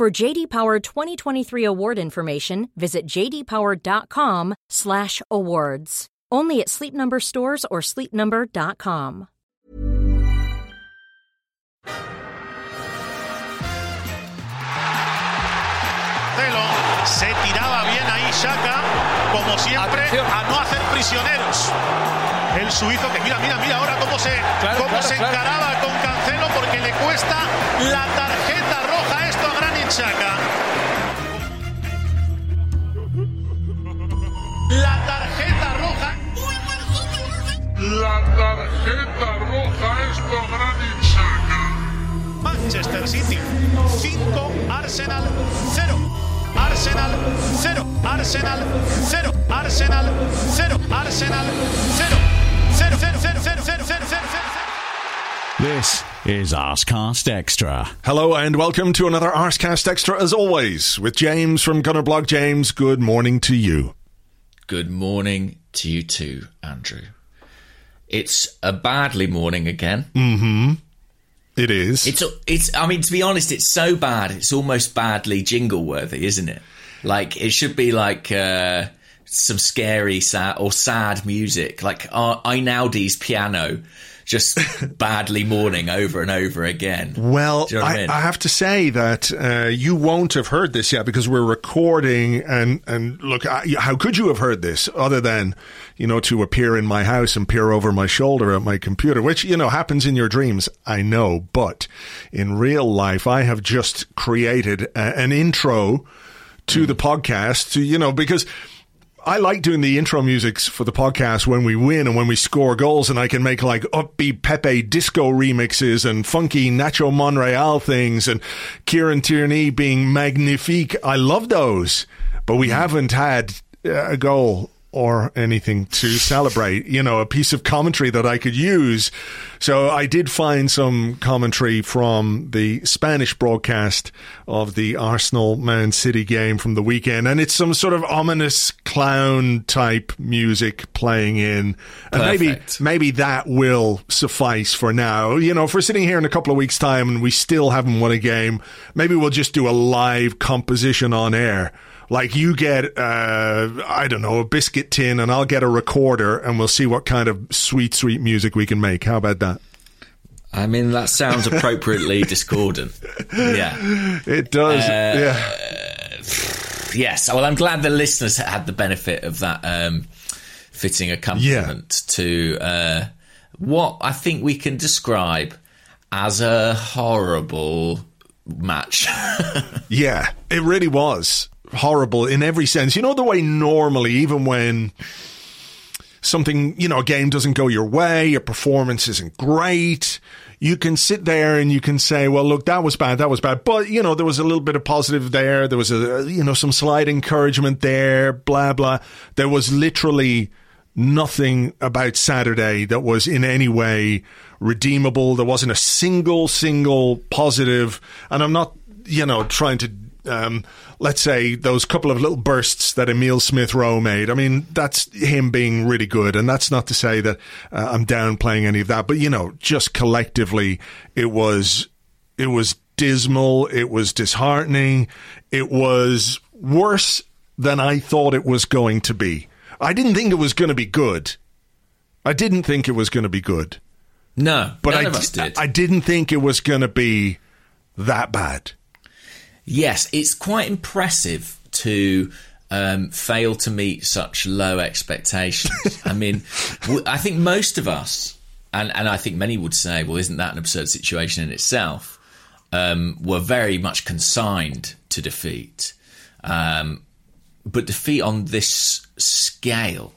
For JD Power 2023 award information, visit jdpower.com/awards. Only at Sleep Number stores or sleepnumber.com. Celo se tiraba bien ahí Xhaka, como siempre, a no hacer prisioneros. El suizo que mira, mira, mira ahora cómo se, cómo claro, se claro. encaraba con Cancelo porque le cuesta la tarjeta roja esto a Granit Xhaka. La tarjeta roja. La tarjeta roja a Granit Xhaka. Manchester City 5, Arsenal 0. Arsenal 0, Arsenal 0, Arsenal 0, Arsenal 0. 0, 0, 0, 0, 0, 0, 0, 0. This is Arsecast Extra. Hello and welcome to another Arsecast Extra as always with James from Gunnerblog. James, good morning to you. Good morning to you too, Andrew. It's a badly morning again. Mm-hmm. It is. It's it's. I mean, to be honest, it's so bad. It's almost badly jingle worthy, isn't it? Like it should be like uh, some scary, sad or sad music, like uh, Einaudi's piano, just badly mourning over and over again. well, you know I I, mean? I have to say that uh, you won't have heard this yet because we're recording. And, and look, I, how could you have heard this other than, you know, to appear in my house and peer over my shoulder at my computer, which, you know, happens in your dreams. I know. But in real life, I have just created a, an intro to the podcast to, you know, because I like doing the intro musics for the podcast when we win and when we score goals, and I can make like upbeat Pepe disco remixes and funky Nacho Monreal things and Kieran Tierney being magnifique. I love those, but we haven't had a goal or anything to celebrate, you know, a piece of commentary that I could use. So I did find some commentary from the Spanish broadcast of the Arsenal Man City game from the weekend. And it's some sort of ominous clown type music playing in. And maybe, maybe that will suffice for now. You know, if we're sitting here in a couple of weeks time and we still haven't won a game, maybe we'll just do a live composition on air. Like you get, uh, I don't know, a biscuit tin and I'll get a recorder and we'll see what kind of sweet, sweet music we can make. How about that? I mean, that sounds appropriately discordant. Yeah. It does. Uh, yeah. Yes. Well, I'm glad the listeners had the benefit of that um, fitting accompaniment to uh, what I think we can describe as a horrible match. Yeah. It really was horrible in every sense. You know, the way normally, even when something, you know, a game doesn't go your way, your performance isn't great. You can sit there and you can say, well, look, that was bad, that was bad. But, you know, there was a little bit of positive there. There was a, you know, some slight encouragement there, blah, blah. There was literally nothing about Saturday that was in any way redeemable. There wasn't a single, single positive. And I'm not, you know, trying to um, let's say those couple of little bursts that Emil Smith Rowe made. I mean, that's him being really good, and that's not to say that uh, I'm downplaying any of that, but you know, just collectively, it was it was dismal, it was disheartening, it was worse than I thought it was going to be. I didn't think it was going to be good. I didn't think it was going to be good, no, but none I of us did. I didn't think it was going to be that bad. Yes, it's quite impressive to um, fail to meet such low expectations. I mean, I think most of us, and, and I think many would say, well, isn't that an absurd situation in itself? Um, were very much consigned to defeat. Um, but defeat on this scale.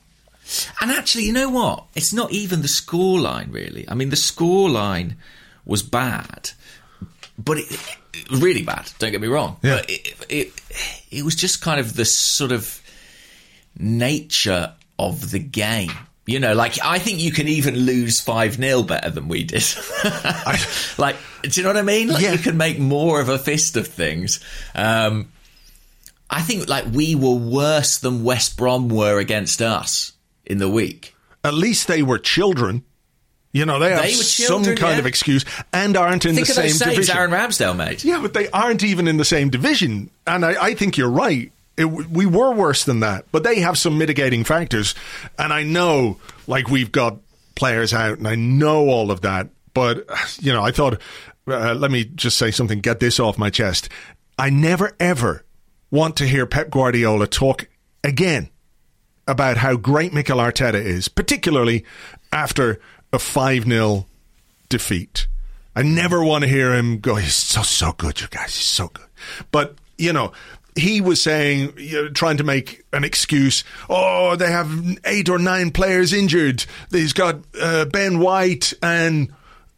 And actually, you know what? It's not even the scoreline, really. I mean, the scoreline was bad, but it, really bad. Don't get me wrong. Yeah. But it, it it was just kind of the sort of nature of the game. You know, like I think you can even lose five 0 better than we did. like, do you know what I mean? Like Yeah. you can make more of a fist of things. Um, I think like we were worse than West Brom were against us in the week. At least they were children. You know, they have They were some kind yeah. of excuse and aren't in Think the of same division. Aaron Ramsdale made. Yeah, but they aren't even in the same division. And I, I think you're right. It, we were worse than that, but they have some mitigating factors. And I know, like, we've got players out, and I know all of that. But, you know, I thought, uh, let me just say something, get this off my chest. I never, ever want to hear Pep Guardiola talk again about how great Mikel Arteta is, particularly after a 5 0 defeat. I never want to hear him go, he's so, so good, you guys, he's so good. But, you know, he was saying, you know, trying to make an excuse. Oh, they have eight or nine players injured. He's got uh, Ben White and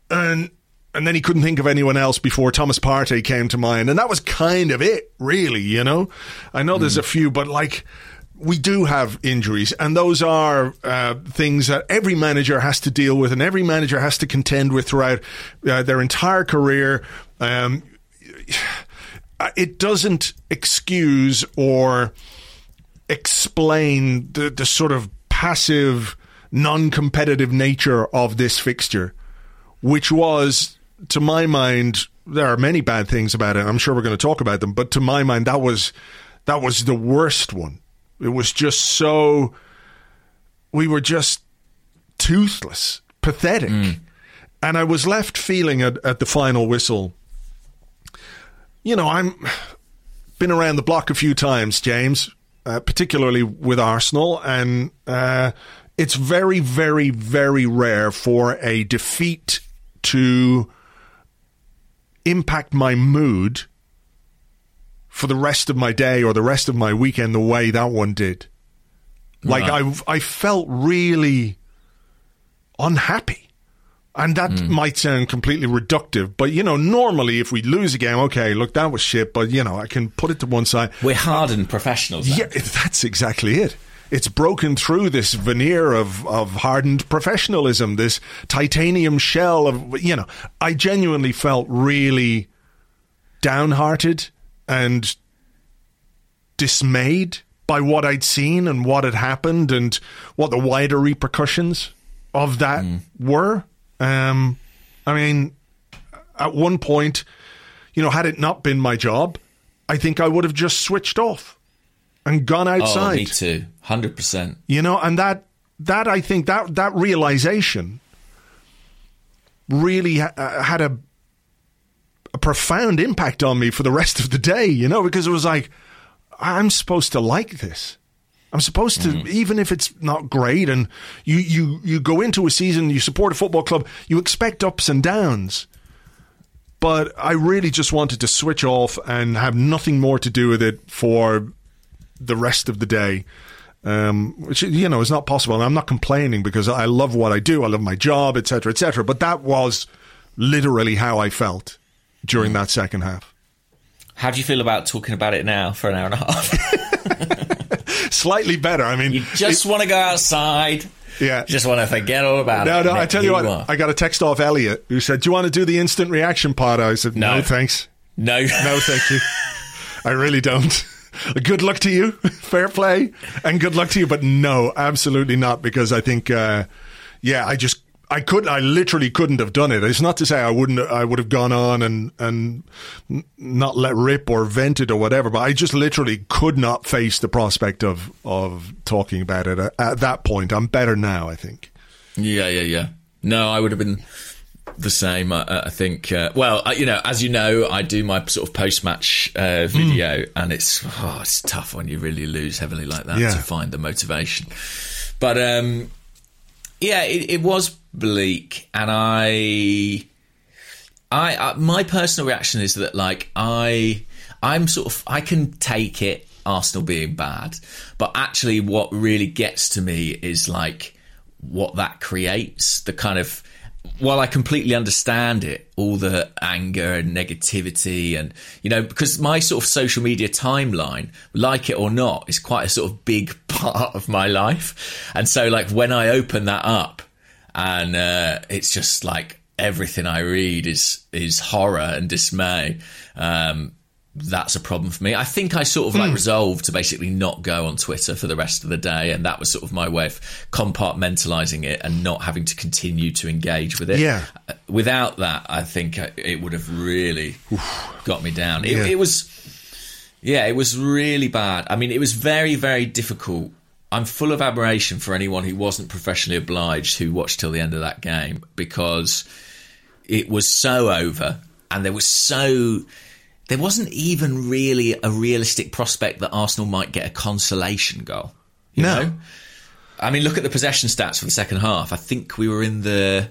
and and then he couldn't think of anyone else before Thomas Partey came to mind, and that was kind of it, really. You know, I know there's a few, but like we do have injuries, and those are uh, things that every manager has to deal with, and every manager has to contend with throughout uh, their entire career. Um, it doesn't excuse or explain the, the sort of passive, non competitive nature of this fixture, which was, to my mind, there are many bad things about it. I'm sure we're going to talk about them, but to my mind, that was that was the worst one. It was just so we were just toothless, pathetic. And I was left feeling at, at the final whistle. You know, I'm been around the block a few times, James, uh, particularly with Arsenal, and uh, it's very, very, very rare for a defeat to impact my mood for the rest of my day or the rest of my weekend the way that one did. Like I, I felt really unhappy. And that hmm. might sound completely reductive, but you know, normally if we lose a game, okay, look, that was shit, but you know, I can put it to one side. We're hardened professionals. then. Yeah, that's exactly it. It's broken through this veneer of, of hardened professionalism, this titanium shell of, you know, I genuinely felt really downhearted and dismayed by what I'd seen and what had happened and what the wider repercussions of that were. Um, I mean, at one point, you know, had it not been my job, I think I would have just switched off and gone Oh, outside. me too. Hundred percent. You know, and that that I think that that realization really ha- uh, had a a profound impact on me for the rest of the day. You know, because it was like I'm supposed to like this. I'm supposed to, even if it's not great, and you, you, you go into a season, you support a football club, you expect ups and downs. But I really just wanted to switch off and have nothing more to do with it for the rest of the day, um, which you know is not possible. And I'm not complaining because I love what I do, I love my job, etc., etc. But that was literally how I felt during that second half. How do you feel about talking about it now for an hour and a half? Slightly better. I mean, You just want to go outside. Yeah. Just want to forget all about No, it. no, no, I tell you what, are. I got a text off Elliot who said, Do you want to do the instant reaction part? I said, No, No. thanks. no, No, thank you. I really don't. Good luck to you. Fair play. And good luck to you. But no, absolutely not. Because I think, uh, yeah, I just, I could, I literally couldn't have done it. It's not to say I wouldn't, I would have gone on and, and not let rip or vented or whatever, but I just literally could not face the prospect of, of talking about it at, at that point. I'm better now, I think. Yeah, yeah, yeah. No, I would have been the same. I, I think. Uh, well, I, you know, as you know, I do my sort of post-match uh, video, and it's oh, it's tough when you really lose heavily like that Yeah. to find the motivation. But um, yeah, it, it was bleak, and I, I, I, my personal reaction is that like I, I'm sort of I can take it Arsenal being bad, but actually, what really gets to me is like what that creates the kind of while I completely understand it, all the anger and negativity, and you know, because my sort of social media timeline, like it or not, is quite a sort of big part of my life. And so, like, when I open that up, and uh, it's just like everything I read is is horror and dismay. Um, that's a problem for me. I think I sort of like resolved to basically not go on Twitter for the rest of the day, and that was sort of my way of compartmentalizing it and not having to continue to engage with it. Yeah. Uh, Without that, I think uh, it would have really got me down. It, Yeah. it was, yeah, it was really bad. I mean, it was very, very difficult. I'm full of admiration for anyone who wasn't professionally obliged who watched till the end of that game because it was so over and there was so there wasn't even really a realistic prospect that Arsenal might get a consolation goal. You No. know? I mean, look at the possession stats for the second half. I think we were in the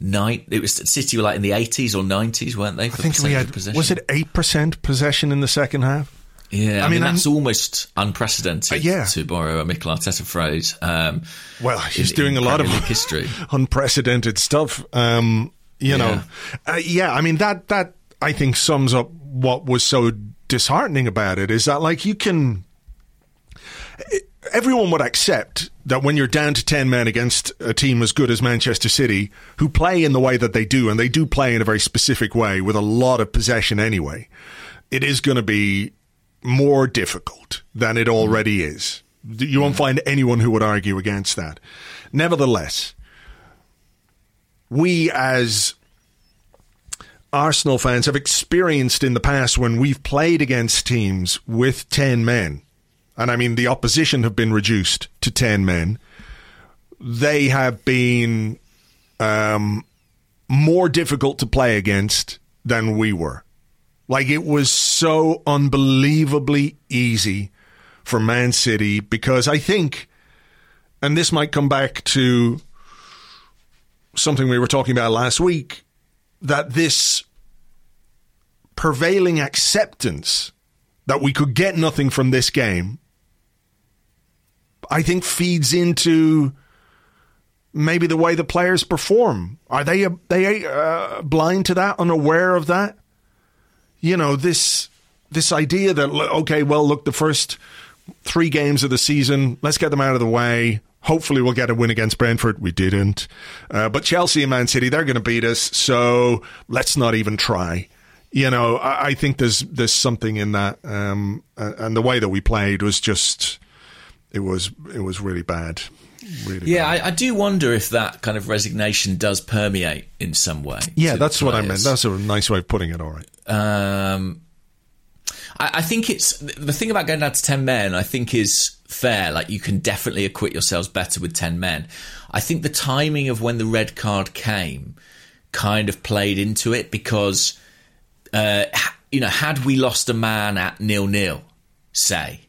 night. It was City were like in the 80s or 90s, weren't they? I think we had was it eight percent possession in the second half? Yeah, I, I mean, mean, that's I'm- almost unprecedented. Uh, yeah. to borrow a Mikel Arteta phrase. Um, Well, he's in- doing in a lot of history. unprecedented stuff. Um, you know, uh, yeah. I mean that that I think sums up what was so disheartening about it is that like you can. Everyone would accept that when you're down to 10 men against a team as good as Manchester City, who play in the way that they do, and they do play in a very specific way with a lot of possession anyway, it is going to be more difficult than it already is. You mm-hmm. won't find anyone who would argue against that. Nevertheless, we as Arsenal fans have experienced in the past when we've played against teams with 10 men, and I mean the opposition have been reduced to 10 men, they have been um, more difficult to play against than we were. Like it was so unbelievably easy for Man City because I think, and this might come back to something we were talking about last week, that this prevailing acceptance that we could get nothing from this game, I think feeds into maybe the way the players perform. Are they they uh, blind to that, unaware of that? You know this this idea that okay, well, look, the first three games of the season, let's get them out of the way. Hopefully, we'll get a win against Brentford. We didn't, uh, but Chelsea and Man City, they're going to beat us. So let's not even try. You know, I, I think there's there's something in that, um, and, the way that we played was just it was it was really bad. Really Yeah. I, I do wonder if that kind of resignation does permeate in some way. yeah, that's what I meant. That's a nice way of putting it. All right. Um, I, I think it's the thing about going down to ten men. I think is fair. Like you can definitely acquit yourselves better with ten men. I think the timing of when the red card came kind of played into it because uh, you know had we lost a man at nil nil, say,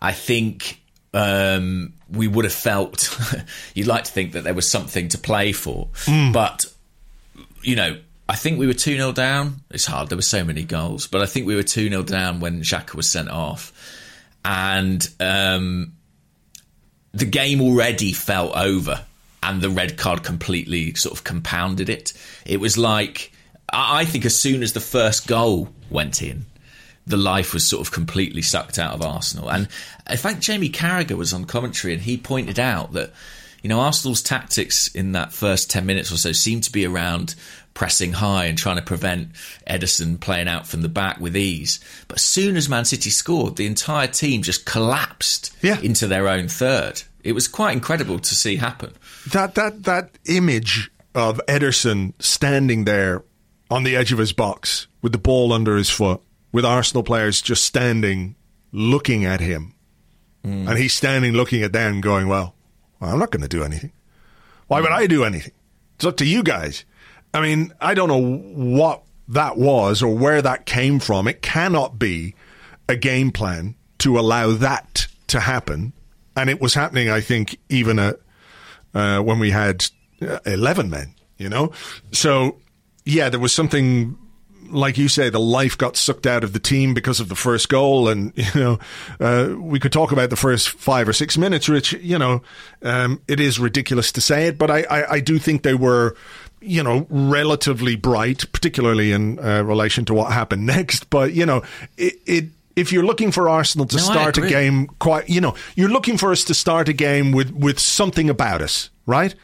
I think um, we would have felt. you'd like to think that there was something to play for, but you know, I think we were 2 0 down. It's hard, there were so many goals, but I think we were 2 0 down when Xhaka was sent off. And um, the game already felt over, and the red card completely sort of compounded it. It was like, I I think as soon as the first goal went in, the life was sort of completely sucked out of Arsenal. And in fact, Jamie Carragher was on commentary and he pointed out that, you know, Arsenal's tactics in that first 10 minutes or so seemed to be around pressing high and trying to prevent Ederson playing out from the back with ease. But as soon as Man City scored, the entire team just collapsed Yeah. into their own third. It was quite incredible to see happen. that that that image of Ederson standing there on the edge of his box with the ball under his foot, with Arsenal players just standing looking at him, hmm. and he's standing looking at them, going, "Well, I'm not going to do anything. Why would I do anything? It's up to you guys." I mean, I don't know what that was or where that came from. It cannot be a game plan to allow that to happen. And it was happening, I think, even at uh, when we had uh, 11 men, you know? So, yeah, there was something, like you say, the life got sucked out of the team because of the first goal. And, you know, uh, we could talk about the first five or six minutes, which, You know, um, it is ridiculous to say it, but I, I, I do think they were you know, relatively bright, particularly in uh, relation to what happened next. But you know, it, it if you're looking for Arsenal to No, start a game quite, you know, you're looking for us to start a game with with something about us, right?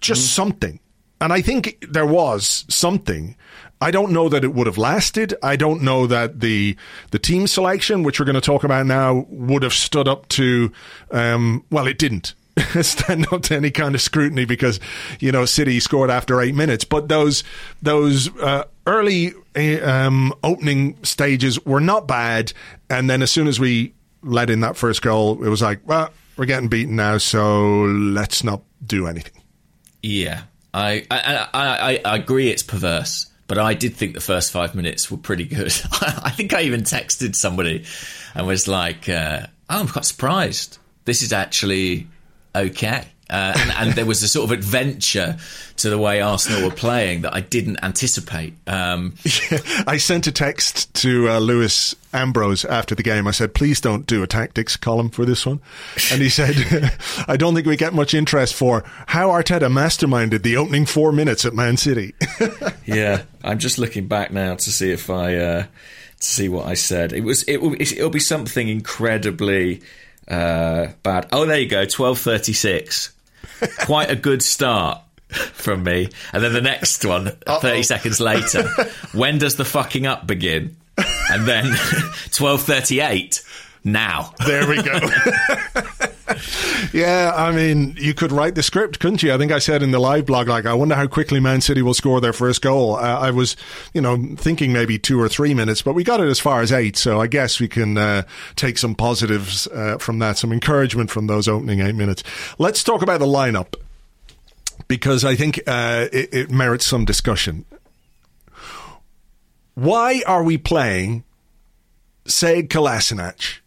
Just Mm. something. And I think there was something. I don't know that it would have lasted. I don't know that the the team selection, which we're going to talk about now, would have stood up to. Um, well, it didn't stand up to any kind of scrutiny because you know City scored after eight minutes. But those those uh, early uh, um, opening stages were not bad, and then as soon as we let in that first goal, it was like, well, we're getting beaten now, so let's not do anything. Yeah, I I, I I agree it's perverse, but I did think the first five minutes were pretty good. I think I even texted somebody and was like, uh, oh, "I'm quite surprised. This is actually okay." Uh, and, and there was a sort of adventure to the way Arsenal were playing that I didn't anticipate. Um, I sent a text to uh, Lewis Ambrose after the game. I said, please don't do a tactics column for this one. And he said, I don't think we get much interest for how Arteta masterminded the opening four minutes at Man City. yeah, I'm just looking back now to see if I uh, to see what I said. It was it will it'll be something incredibly uh, bad. Oh, there you go, twelve thirty six. Quite a good start from me. And then the next one, 30 seconds later. when does the fucking up begin? And then twelve thirty eight. Now. there we go. yeah, I mean, you could write the script, couldn't you? I think I said in the live blog, like, I wonder how quickly Man City will score their first goal. Uh, I was, you know, thinking maybe two or three minutes, but we got it as far as eight. So I guess we can uh, take some positives uh, from that, some encouragement from those opening eight minutes. Let's talk about the lineup because I think uh, it, it merits some discussion. Why are we playing Sead Kolasinac?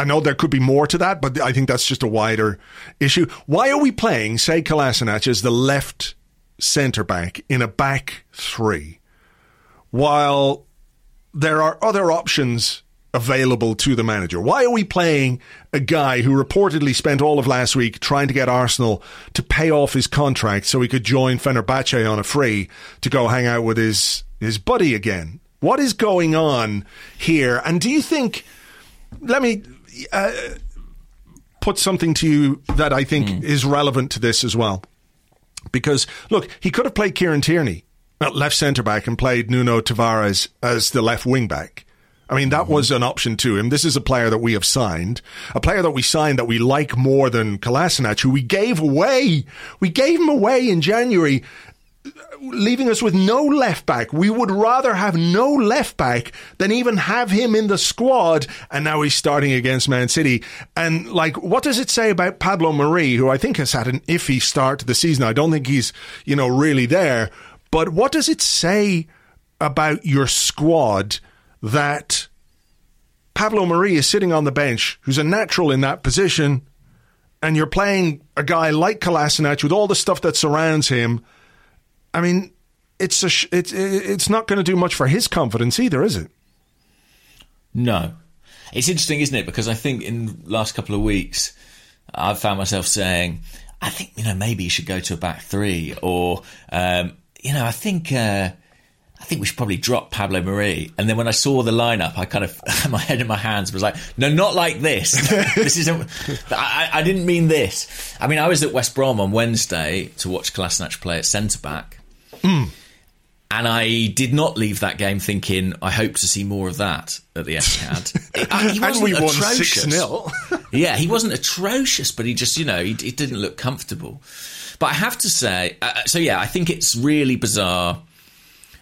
I know there could be more to that, but I think that's just a wider issue. Why are we playing, say, Kolasinac as the left centre back in a back three, while there are other options available to the manager? Why are we playing a guy who reportedly spent all of last week trying to get Arsenal to pay off his contract so he could join Fenerbahce on a free to go hang out with his his buddy again? What is going on here? And do you think? Let me uh, put something to you that I think is relevant to this as well. Because look, he could have played Kieran Tierney at left centre back and played Nuno Tavares as the left wing back. I mean, that was an option to him. This is a player that we have signed, a player that we signed that we like more than Kolasinac, who we gave away. We gave him away in January, leaving us with no left back. We would rather have no left back than even have him in the squad. And now he's starting against Man City. And like, what does it say about Pablo Marí, who I think has had an iffy start to the season? I don't think he's, you know, really there. But what does it say about your squad that Pablo Marí is sitting on the bench, who's a natural in that position, and you're playing a guy like Kolasinac with all the stuff that surrounds him? I mean, it's a sh- it's it's not going to do much for his confidence either, is it? No. It's interesting, isn't it? Because I think in the last couple of weeks, I've found myself saying, I think, you know, maybe you should go to a back three, or, um, you know, I think. Uh, I think we should probably drop Pablo Marí. And then when I saw the lineup, I kind of had my head in my hands, was like, no, not like this. this isn't. I, I didn't mean this. I mean, I was at West Brom on Wednesday to watch Kolasinac play at centre back. And I did not leave that game thinking, I hope to see more of that at the. It- uh, he wasn't we won atrocious. 6-0. yeah, he wasn't atrocious, but he just, you know, he, he didn't look comfortable. But I have to say, uh, so yeah, I think it's really bizarre.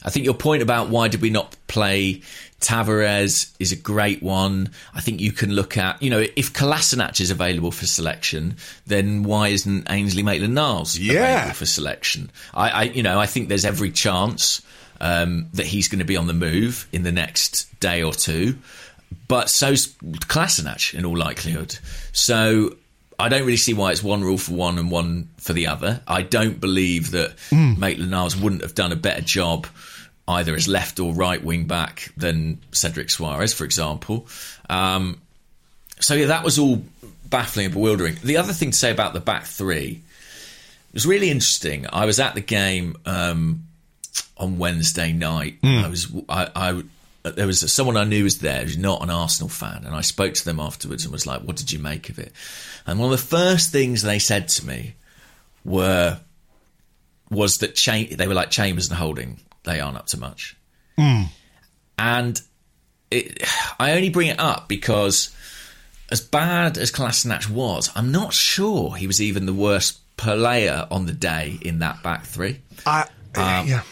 I think your point about why did we not play Tavares is a great one. I think you can look at, you know, if Kolasinac is available for selection, then why isn't Ainsley Maitland-Niles Yeah. available for selection? I, I, you know, I think there's every chance um, that he's going to be on the move in the next day or two. But so's Kolasinac in all likelihood. So I don't really see why it's one rule for one and one for the other. I don't believe that Maitland Niles wouldn't have done a better job either as left or right wing back than Cedric Soares, for example. Um, so yeah, that was all baffling and bewildering. The other thing to say about the back three, was really interesting. I was at the game um, on Wednesday night. I was I, I there was someone I knew was there who's not an Arsenal fan, and I spoke to them afterwards and was like, "What did you make of it?" And one of the first things they said to me were was that they were like Chambers and Holding. They aren't up to much, hmm. and it, I only bring it up because as bad as Kolasinac was, I'm not sure he was even the worst player on the day in that back three. I, um, yeah,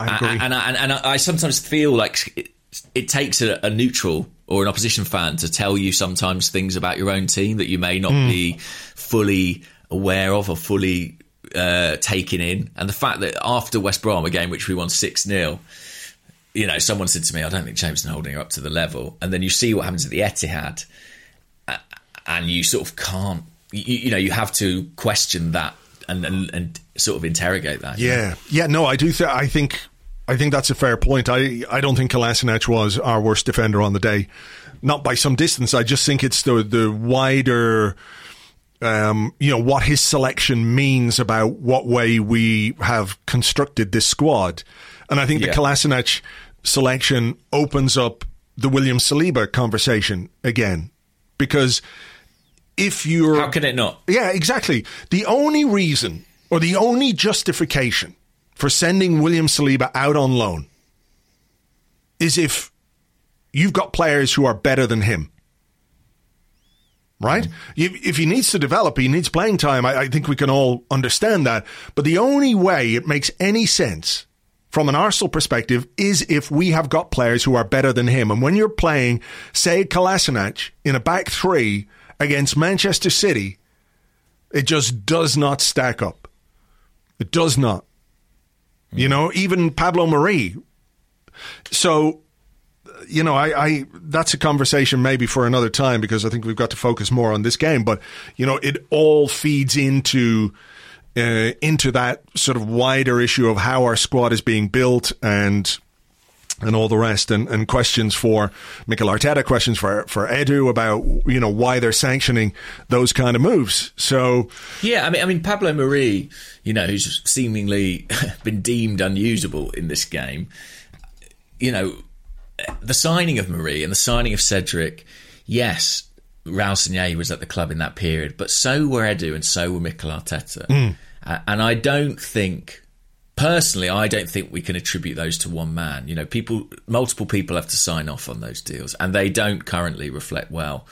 I agree. And, and, I, and I sometimes feel like it, it takes a, a neutral or an opposition fan to tell you sometimes things about your own team that you may not hmm. be fully aware of or fully uh, taken in. And the fact that after West Brom, a game which we won 6 0, you know, someone said to me, I don't think James and Holding are up to the level. And then you see what happens at the Etihad, and you sort of can't, you, you know, you have to question that and, and, and sort of interrogate that. you know? Yeah, yeah. No, I do. Th- I think. I think that's a fair point. I I don't think Kolasinac was our worst defender on the day, not by some distance. I just think it's the the wider. Um, you know what his selection means about what way we have constructed this squad, and I think Yeah. the Kolasinac selection opens up the William Saliba conversation again, because if you're How can it not? yeah, exactly. The only reason or the only justification for sending William Saliba out on loan is if you've got players who are better than him. Right? If he needs to develop, he needs playing time. I, I think we can all understand that. But the only way it makes any sense from an Arsenal perspective is if we have got players who are better than him. And when you're playing, say, Kolasinac in a back three against Manchester City, it just does not stack up. It does not. You know, even Pablo Marí. So, you know, I, I that's a conversation maybe for another time because I think we've got to focus more on this game. But you know, it all feeds into uh, into that sort of wider issue of how our squad is being built and and all the rest, and, and questions for Mikel Arteta, questions for for Edu about you know why they're sanctioning those kind of moves. So Yeah, I mean, I mean Pablo Marí, you know, who's seemingly been deemed unusable in this game. You know, the signing of Marí and the signing of Cedric, yes, Raul Sanllehi was at the club in that period, but so were Edu and so were Mikel Arteta. Uh, and I don't think, personally, I don't think we can attribute those to one man. You know, people, multiple people have to sign off on those deals, and they don't currently reflect well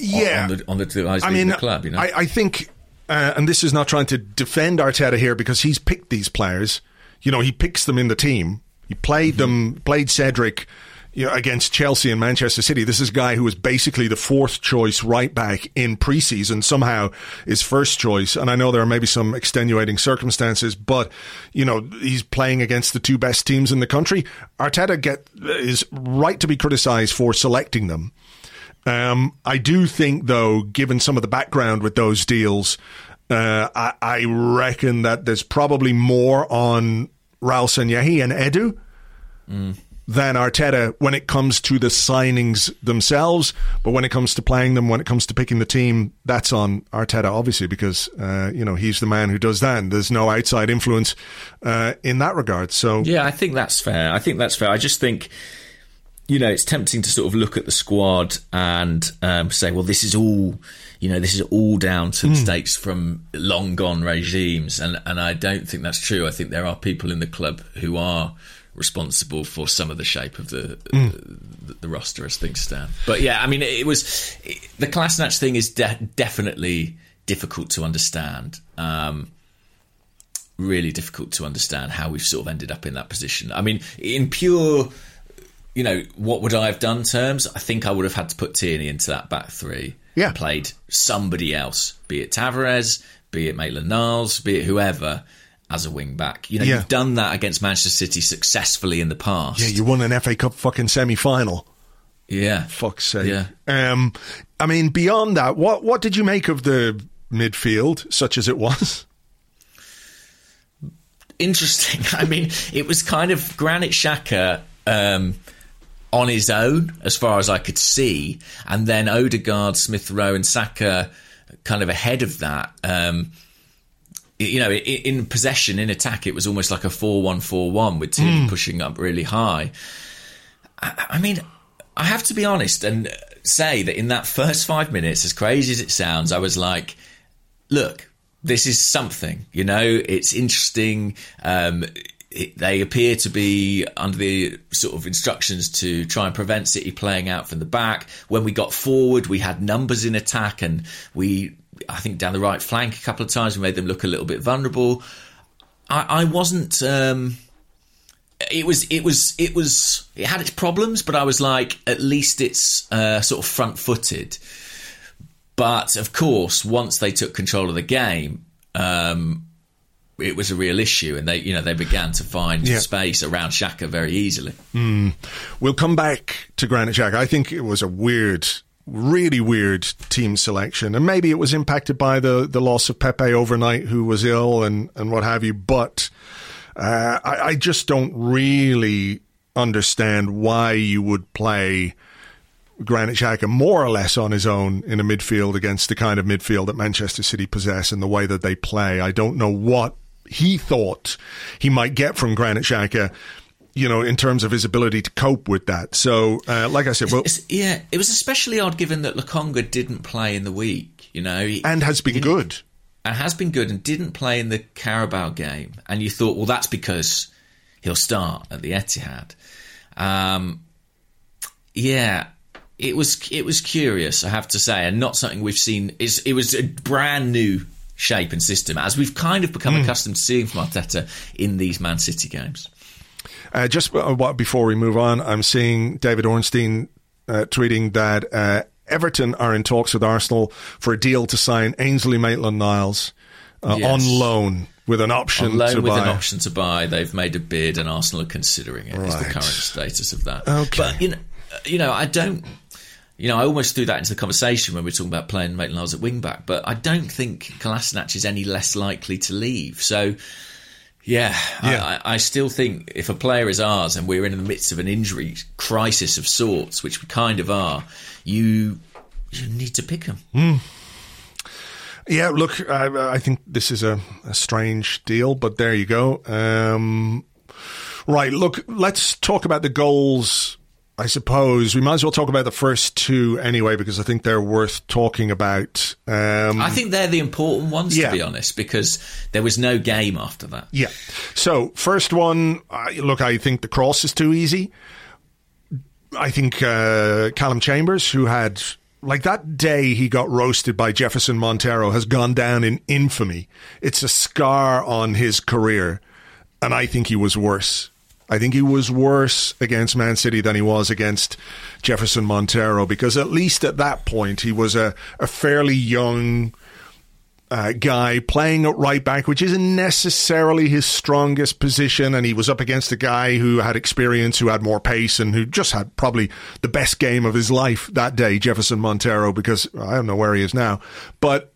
yeah, on the on the device I mean, the club. You know, I, I think, uh, and this is not trying to defend Arteta here because he's picked these players. You know, he picks them in the team. He played them, played Cedric. You know, against Chelsea and Manchester City, this is a guy who was basically the fourth choice right back in preseason. Somehow is first choice, and I know there are maybe some extenuating circumstances, but you know he's playing against the two best teams in the country. Arteta get is right to be criticised for selecting them. Um, I do think, though, given some of the background with those deals, uh, I, I reckon that there's probably more on Raul Sanllehi and Edu than Arteta when it comes to the signings themselves. But when it comes to playing them, when it comes to picking the team, that's on Arteta, obviously, because uh, you know he's the man who does that. And there's no outside influence uh, in that regard. So Yeah, I think that's fair. I think that's fair. I just think, you know, it's tempting to sort of look at the squad and um, say, well, this is all, you know, this is all down to mistakes from long gone regimes, and and I don't think that's true. I think there are people in the club who are responsible for some of the shape of the the, the roster as things stand. But yeah, I mean, it, was it, the Kolasinac thing is de- definitely difficult to understand. Um, really difficult to understand how we've sort of ended up in that position. I mean, in pure, you know, what would I have done terms? I think I would have had to put Tierney into that back three. Yeah. played somebody else, be it Tavares, be it Maitland Niles, be it whoever, as a wing back. You know, Yeah. you've done that against Manchester City successfully in the past. yeah, you won an FA Cup fucking semi final. yeah. Fuck's sake. Yeah. Um, I mean, beyond that, what what did you make of the midfield, such as it was? interesting. I mean, it was kind of Granit Xhaka um, on his own, as far as I could see, and then Odegaard, Smith Rowe, and Saka kind of ahead of that. Um, you know, in possession, in attack, it was almost like a 4 1 4 1 with Tierney pushing up really high. I, I mean, I have to be honest and say that in that first five minutes, as crazy as it sounds, I was like, look, this is something, you know, it's interesting. Um, they appear to be under the sort of instructions to try and prevent City playing out from the back. When we got forward, we had numbers in attack, and we, I think, down the right flank a couple of times, we made them look a little bit vulnerable. I, I wasn't. Um, it was it was it was it had its problems, but I was like, at least it's uh, sort of front footed. But of course, once they took control of the game, um, it was a real issue, and they you know they began to find Yeah. space around Xhaka very easily. We'll come back to Granit Xhaka. I think it was a weird, really weird team selection, and maybe it was impacted by the the loss of Pepe overnight, who was ill and and what have you. But uh, I, I just don't really understand why you would play. Granit Xhaka more or less on his own in a midfield against the kind of midfield that Manchester City possess and the way that they play. I don't know what he thought he might get from Granit Xhaka, you know, in terms of his ability to cope with that. So, uh, like I said, well, It's- yeah, it was especially odd given that Lokonga didn't play in the week. You know, he, and has been good. and has been good and didn't play in the Carabao game, and you thought, well, that's because he'll start at the Etihad. Um, yeah, it was it was curious, I have to say, and not something we've seen. Is it was a brand new shape and system as we've kind of become accustomed to seeing from Arteta in these Man City games. Uh, just uh, before we move on, I'm seeing David Ornstein uh, tweeting that uh, Everton are in talks with Arsenal for a deal to sign Ainsley Maitland-Niles uh, Yes. on loan with an option On loan to with buy. an option to buy, they've made a bid, and Arsenal are considering it. Is the current status of that? Okay. but you know, uh, you know, I don't. You know, I almost threw that into the conversation when we were talking about playing Maitland Niles at wing back, but I don't think Kolasinac is any less likely to leave. So, yeah, Yeah. I, I still think if a player is ours and we're in the midst of an injury crisis of sorts, which we kind of are, you you need to pick him. Yeah, look, I, I think this is a, a strange deal, but there you go. Um, right, look, let's talk about the goals. I suppose we might as well talk about the first two anyway, because I think they're worth talking about. Um, I think they're the important ones, Yeah. to be honest, because there was no game after that. Yeah. So first one, I look, I think the cross is too easy. I think uh, Callum Chambers, who had like that day he got roasted by Jefferson Montero, has gone down in infamy. It's a scar on his career, and I think he was worse. I think he was worse against Man City than he was against Jefferson Montero because at least at that point he was a, a fairly young uh, guy playing at right back, which isn't necessarily his strongest position. And he was up against a guy who had experience, who had more pace, and who just had probably the best game of his life that day, Jefferson Montero, because I don't know where he is now. But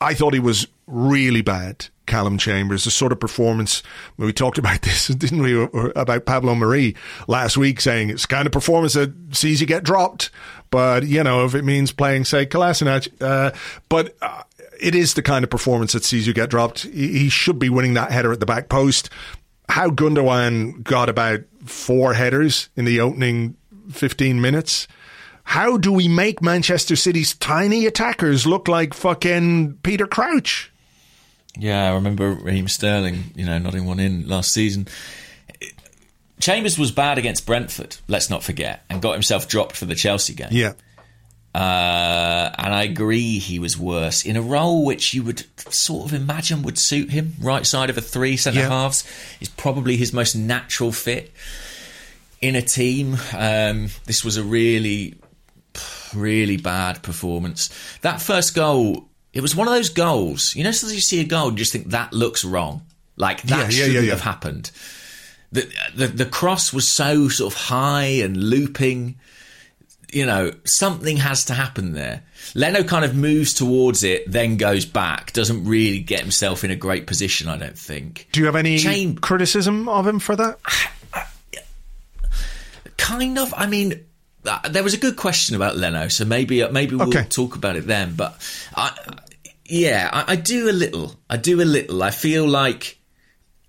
I thought he was really bad, Callum Chambers. The sort of performance we talked about this, didn't we, about Pablo Marí last week, saying it's kind of performance that sees you get dropped. But you know, if it means playing, say, Kolasinac, uh, but. Uh, it is the kind of performance that sees you get dropped. He he should be winning that header at the back post. How Gundogan got about four headers in the opening 15 minutes. How do we make Manchester City's tiny attackers look like fucking Peter Crouch? Yeah, I remember Raheem Sterling, you know, nodding one in last season. Chambers was bad against Brentford, let's not forget, and got himself dropped for the Chelsea game. Yeah. Uh, and I agree he was worse in a role which you would sort of imagine would suit him. Right side of a three centre Yeah. halves is probably his most natural fit in a team. Um, this was a really, really bad performance. That first goal, it was one of those goals. You know, sometimes you see a goal and you just think that looks wrong. Like that Yeah, shouldn't yeah, yeah. have happened. The, the the cross was so sort of high and looping you know, something has to happen there. Leno kind of moves towards it, then goes back. Doesn't really get himself in a great position, I don't think. Do you have any Cham- criticism of him for that? Kind of. I mean, uh, there was a good question about Leno, so maybe uh, maybe we'll Okay. talk about it then. But I, Yeah, I, I do a little. I do a little. I feel like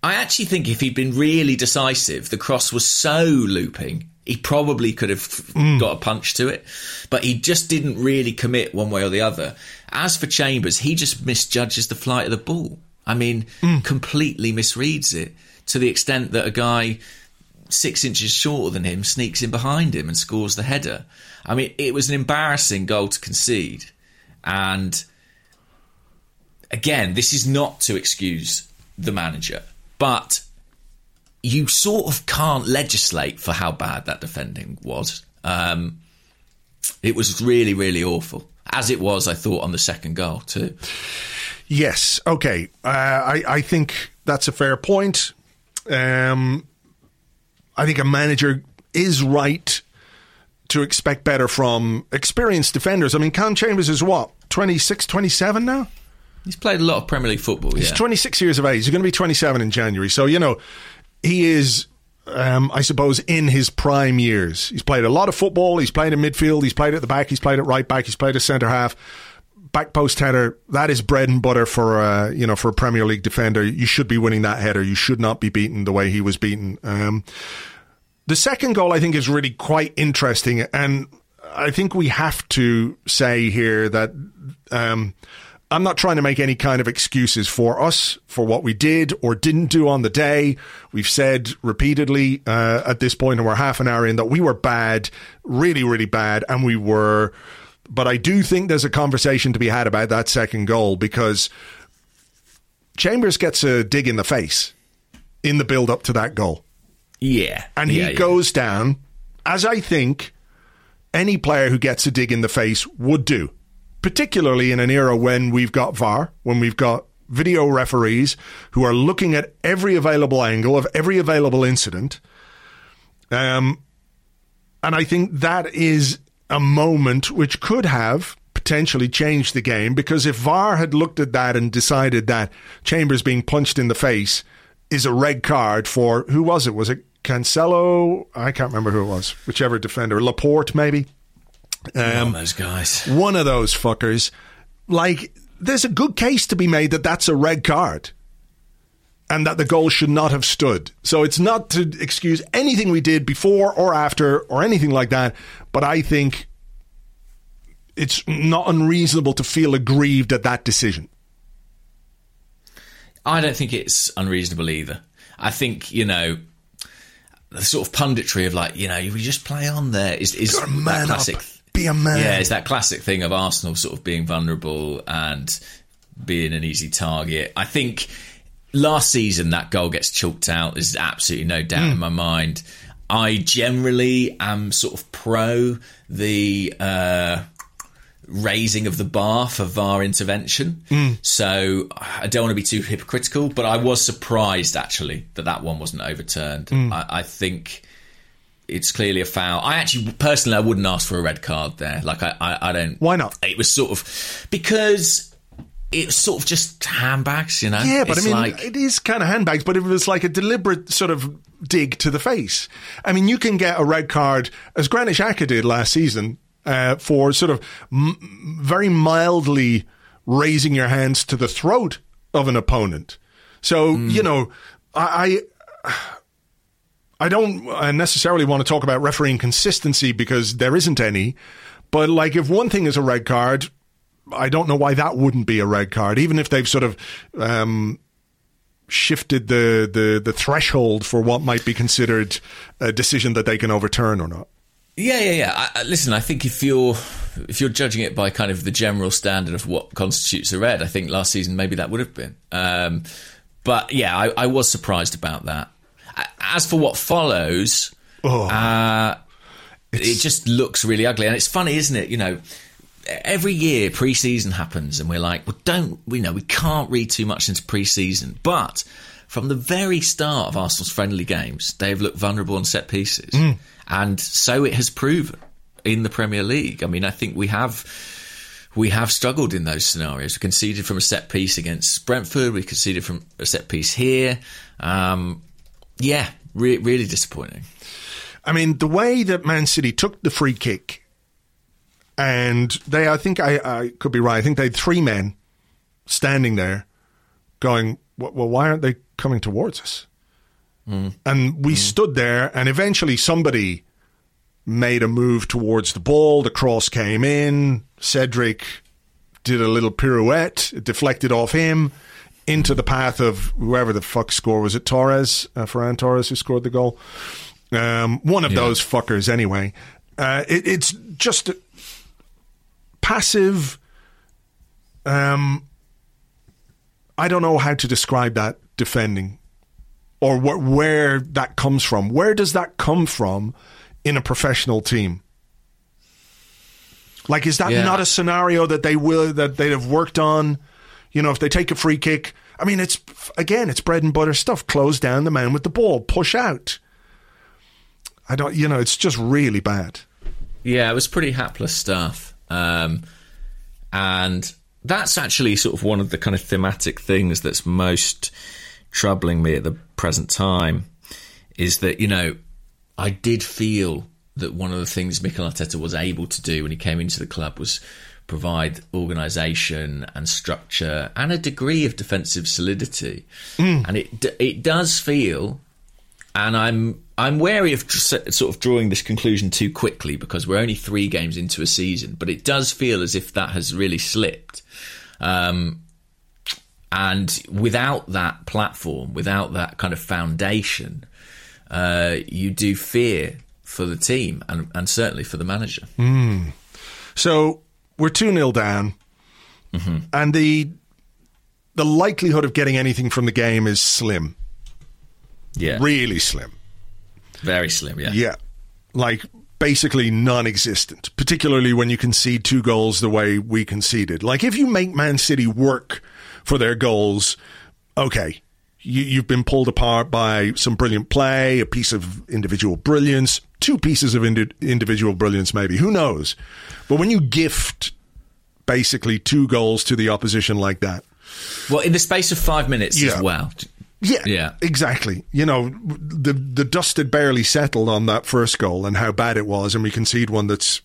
I actually think if he'd been really decisive, the cross was so looping, he probably could have got a punch to it. But he just didn't really commit one way or the other. As for Chambers, he just misjudges the flight of the ball. I mean, completely misreads it to the extent that a guy six inches shorter than him sneaks in behind him and scores the header. I mean, it was an embarrassing goal to concede. And again, this is not to excuse the manager, but you sort of can't legislate for how bad that defending was. Um, it was really, really awful. As it was, I thought, on the second goal, too. Yes. Okay. Uh, I I think that's a fair point. Um, I think a manager is right to expect better from experienced defenders. I mean, Cam Chambers is what 26, 27 now. He's played a lot of Premier League football. He's yeah. 26 years of age. He's going to be 27 in January. So, you know, he is, um, I suppose, in his prime years. He's played a lot of football. He's played in midfield. He's played at the back. He's played at right back. He's played at centre half. Back post header, that is bread and butter for, uh, you know, for a Premier League defender. You should be winning that header. You should not be beaten the way he was beaten. Um, the second goal, I think, is really quite interesting. And I think we have to say here that um, I'm not trying to make any kind of excuses for us for what we did or didn't do on the day. We've said repeatedly uh, at this point, and we're half an hour in, that we were bad, really, really bad, and we were. But I do think there's a conversation to be had about that second goal because Chambers gets a dig in the face in the build up to that goal. yeah. And yeah, he yeah. goes down, as I think any player who gets a dig in the face would do, particularly in an era when we've got VAR, when we've got video referees who are looking at every available angle of every available incident. Um, and I think that is a moment which could have potentially changed the game because if VAR had looked at that and decided that Chambers being punched in the face is a red card for who was it? Was it Cancelo? I can't remember who it was. Whichever defender, Laporte maybe. Um, those guys. One of those fuckers. Like, there's a good case to be made that that's a red card and that the goal should not have stood. So it's not to excuse anything we did before or after or anything like that, but I think it's not unreasonable to feel aggrieved at that decision. I don't think it's unreasonable either. I think, you know, the sort of punditry of like, you know, you just play on there is, is that man up. classic. Be a man. Yeah, it's that classic thing of Arsenal sort of being vulnerable and being an easy target. I think last season that goal gets chalked out. There's absolutely no doubt Hmm. in my mind. I generally am sort of pro the uh, raising of the bar for VAR intervention. Hmm. So I don't want to be too hypocritical, but I was surprised actually that that one wasn't overturned. Hmm. I, I think it's clearly a foul. I actually, personally, I wouldn't ask for a red card there. Like, I, I, I don't. Why not? It was sort of because it was sort of just handbags, you know. Yeah, but It's I mean, like, it is kind of handbags, but it was like a deliberate sort of dig to the face. I mean, you can get a red card, as Granit Xhaka did last season, uh, for sort of m- very mildly raising your hands to the throat of an opponent. So, you know, I. I I don't necessarily want to talk about refereeing consistency because there isn't any. But like, if one thing is a red card, I don't know why that wouldn't be a red card, even if they've sort of um, shifted the, the the threshold for what might be considered a decision that they can overturn or not. Yeah, yeah, yeah. I, listen, I think if you're if you're judging it by kind of the general standard of what constitutes a red, I think last season maybe that would have been. Um, but yeah, I, I was surprised about that. As for what follows, Oh. uh, it just looks really ugly, and it's funny, isn't it? You know. Every year, pre-season happens, and we're like, "Well, don't we know we can't read too much into pre-season?" But from the very start of Arsenal's friendly games, they've looked vulnerable on set pieces, and so it has proven in the Premier League. I mean, I think we have we have struggled in those scenarios. We conceded from a set piece against Brentford. We conceded from a set piece here. Um, yeah, re- really disappointing. I mean, the way that Man City took the free kick, and they, I think I, I could be right. I think they had three men standing there going, well, why aren't they coming towards us? And we stood there, and eventually somebody made a move towards the ball. The cross came in. Cedric did a little pirouette. It deflected off him into the path of whoever the fuck score was it Torres, uh, Ferran Torres, who scored the goal. Um, one of those fuckers, anyway. Uh, it, it's just passive. Um, I don't know how to describe that defending or wh- where that comes from. Where does that come from in a professional team? Like, is that Yeah. not a scenario that they will that they'd have worked on? You know, if they take a free kick, I mean, it's again, it's bread and butter stuff. Close down the man with the ball, push out. I don't, you know, it's just really bad. Yeah, it was pretty hapless stuff. Um, and that's actually sort of one of the kind of thematic things that's most troubling me at the present time is that, you know, I did feel that one of the things Mikel Arteta was able to do when he came into the club was provide organisation and structure and a degree of defensive solidity. And it it does feel and I'm I'm wary of tr- sort of drawing this conclusion too quickly because we're only three games into a season, but it does feel as if that has really slipped. Um, and without that platform, without that kind of foundation, uh, you do fear for the team and, and certainly for the manager. So we're 2 0 down, and the the likelihood of getting anything from the game is slim, Yeah, really slim. very slim. Yeah, Yeah. Like basically non existent, particularly when you concede two goals the way we conceded. Like if you make Man City work for their goals, okay. You, you've been pulled apart by some brilliant play, a piece of individual brilliance, two pieces of indi- individual brilliance, maybe. Who knows? But when you gift basically two goals to the opposition like that, Well, in the space of five minutes Yeah. as well. Yeah, Yeah. exactly. You know, the the dust had barely settled on that first goal and how bad it was, and we concede one that's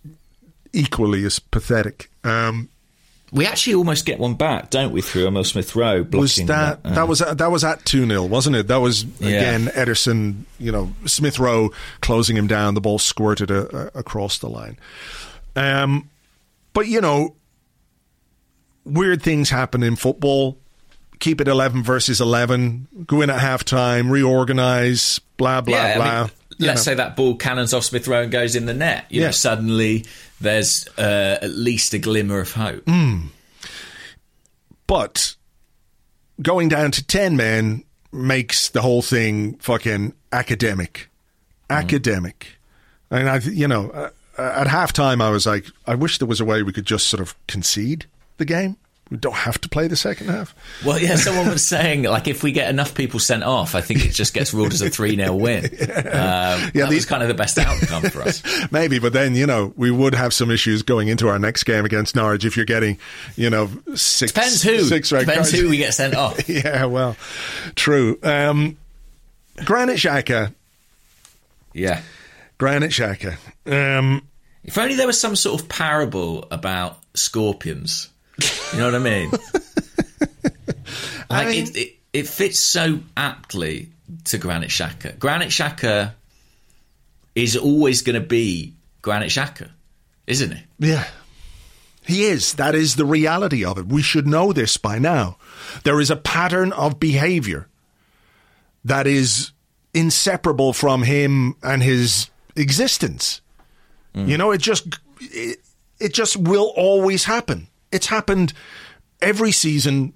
equally as pathetic. Um, We actually almost get one back, don't we, through Emile Smith Rowe blocking was that uh, that was that was at two 0 wasn't it? That was Yeah. again Ederson. You know, Smith Rowe closing him down. The ball squirted a, a, across the line. Um, but you know, weird things happen in football. Keep it eleven versus eleven. Go in at halftime, reorganize. Blah blah yeah, I blah. mean, let's know. say that ball cannons off Smith Rowe and goes in the net. You Yeah. know, suddenly there's uh, at least a glimmer of hope. Mm. But going down to 10 men makes the whole thing fucking academic. Academic. And I, you know, uh, at halftime, I was like, I wish there was a way we could just sort of concede the game. We don't have to play the second half. Well, yeah, someone was saying like if we get enough people sent off, I think it just gets ruled as a three 0 win. Um, Yeah, that the- was kind of the best outcome for us. Maybe, but then, you know, we would have some issues going into our next game against Norwich if you're getting, you know, six, Depends who. six Depends cards. who we get sent off. yeah, well, true. Um, Granit Xhaka. Yeah. Granit Xhaka. Um, If only there was some sort of parable about scorpions. You know what I mean? like mean- it, it, it fits so aptly to Granit Xhaka. Granit Xhaka is always going to be Granit Xhaka, isn't he? Yeah. He is. That is the reality of it. We should know this by now. There is a pattern of behavior that is inseparable from him and his existence. Mm. You know, it just it, it just will always happen. It's happened every season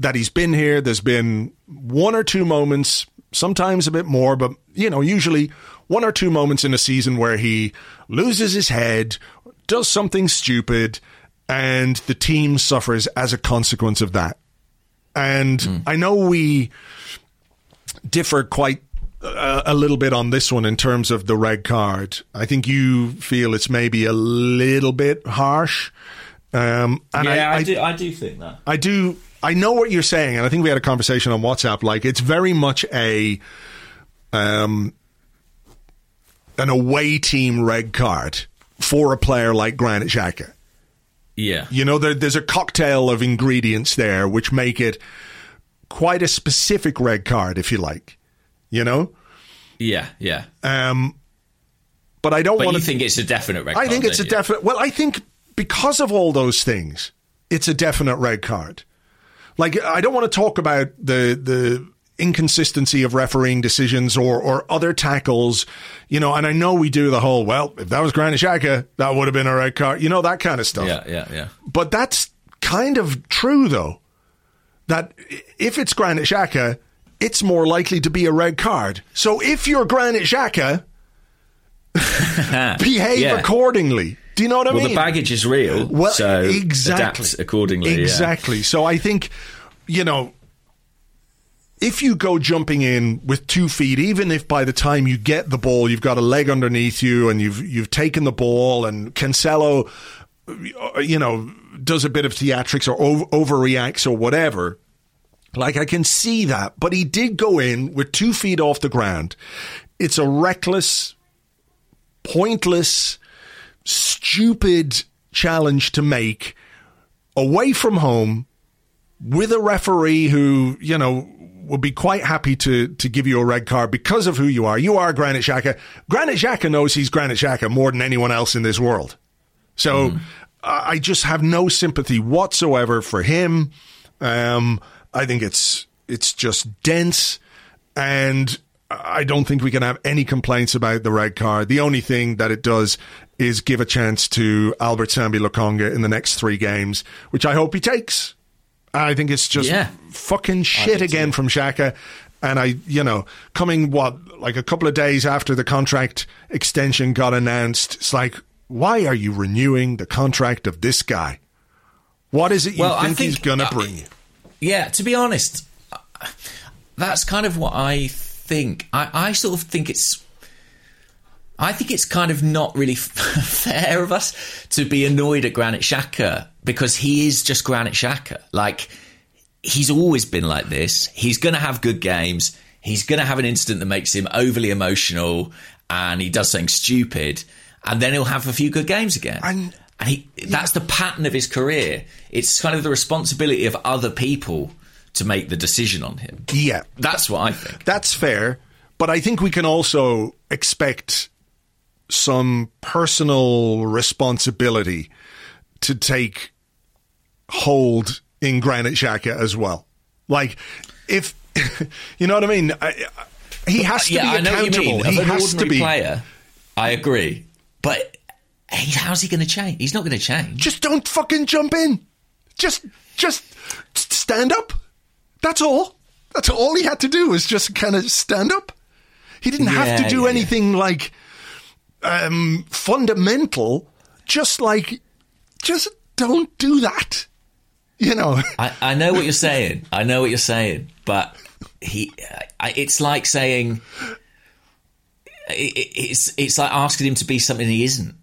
that he's been here. There's been one or two moments, sometimes a bit more, but you know, usually one or two moments in a season where he loses his head, does something stupid, and the team suffers as a consequence of that. And I know we differ quite uh, a little bit on this one in terms of the red card. I think you feel it's maybe a little bit harsh. Um, and I, I, do. I do think that. I do. I know what you're saying, and I think we had a conversation on WhatsApp. Like it's very much a um, an away team red card for a player like Granit Xhaka. Yeah. You know, there, there's a cocktail of ingredients there which make it quite a specific red card, if you like. You know? Yeah, yeah. Um, but I don't want to think it's a definite red card. I think it's a you? definite. Well, I think because of all those things, it's a definite red card. Like I don't want to talk about the the inconsistency of refereeing decisions or or other tackles, you know. And I know we do the whole well, if that was Granit Xhaka, that would have been a red card, you know, that kind of stuff. Yeah, yeah, yeah. But that's kind of true, though. That if it's Granit Xhaka, it's more likely to be a red card. So if you're Granit Xhaka, behave Yeah. accordingly. Do you know what I Well, mean? Well, the baggage is real, Well, so exactly. adapt accordingly. yeah. Exactly. So I think, you know, if you go jumping in with two feet, even if by the time you get the ball, you've got a leg underneath you and you've you've taken the ball, and Cancelo, you know, does a bit of theatrics or over, overreacts or whatever. Like I can see that, but he did go in with two feet off the ground. It's a reckless, pointless, stupid challenge to make away from home with a referee who, you know, would be quite happy to to give you a red card because of who you are. You are Granit Xhaka. Granit Xhaka knows he's Granit Xhaka more than anyone else in this world. So I I just have no sympathy whatsoever for him. Um, I think it's it's just dense, and I don't think we can have any complaints about the red card. The only thing that it does is give a chance to Albert Sambi Lokonga in the next three games, which I hope he takes. I think it's just Yeah. fucking shit again from Xhaka. And I, you know, coming what, like a couple of days after the contract extension got announced, it's like, why are you renewing the contract of this guy? What is it you Well, I think, he's going to uh, bring you? Yeah, to be honest, that's kind of what I think. I, I sort of think it's. I think it's kind of not really fair of us to be annoyed at Granit Xhaka because he is just Granit Xhaka. Like, he's always been like this. He's going to have good games. He's going to have an incident that makes him overly emotional and he does something stupid. And then he'll have a few good games again. And- And he, that's the pattern of his career. It's kind of the responsibility of other people to make the decision on him. Yeah, That's what I think. That's fair, but I think we can also expect some personal responsibility to take hold in Granit Xhaka as well. Like, if you know what I mean, I, I- he uh, has to yeah, be I know what you accountable. He has to be. player, I agree. But he, how's he going to change? He's not going to change. Just don't fucking jump in. Just, just stand up. That's all. That's all he had to do was just kind of stand up. He didn't have to do yeah, yeah. anything like um, fundamental. Just like, just don't do that. You know. I, I know what you're saying. I know what you're saying. But he, I, it's like saying, it, it- it's it's like asking him to be something he isn't.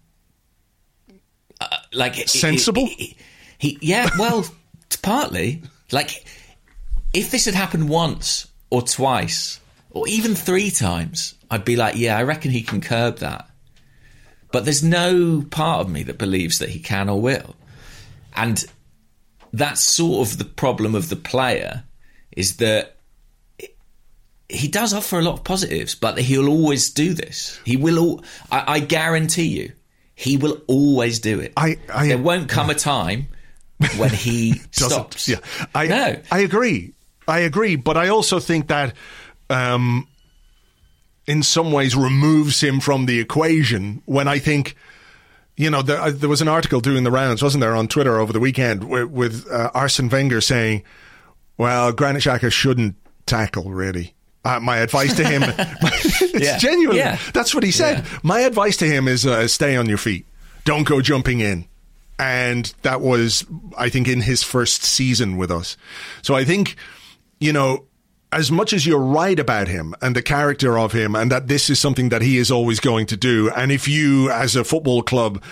Uh, like Sensible? it- it- he, yeah. Well, partly. Like if this had happened once or twice or even three times, I'd be like, yeah, I reckon he can curb that. But there's no part of me that believes that he can or will. And that's sort of the problem of the player is that he does offer a lot of positives, but he'll always do this. He will. All, I, I guarantee you, he will always do it. I- I- there won't come a time when he stops. Yeah, I no. I agree. I agree, but I also think that um, in some ways removes him from the equation. When I think, you know, there, uh, there was an article doing the rounds, wasn't there, on Twitter over the weekend with, with uh, Arsene Wenger saying, "Well, Granit Xhaka shouldn't tackle really." Uh, my advice to him, it's Yeah. genuine. Yeah. That's what he said. Yeah. My advice to him is uh, stay on your feet. Don't go jumping in. And that was, I think, in his first season with us. So I think, you know, as much as you're right about him and the character of him, and that this is something that he is always going to do, and if you, as a football club,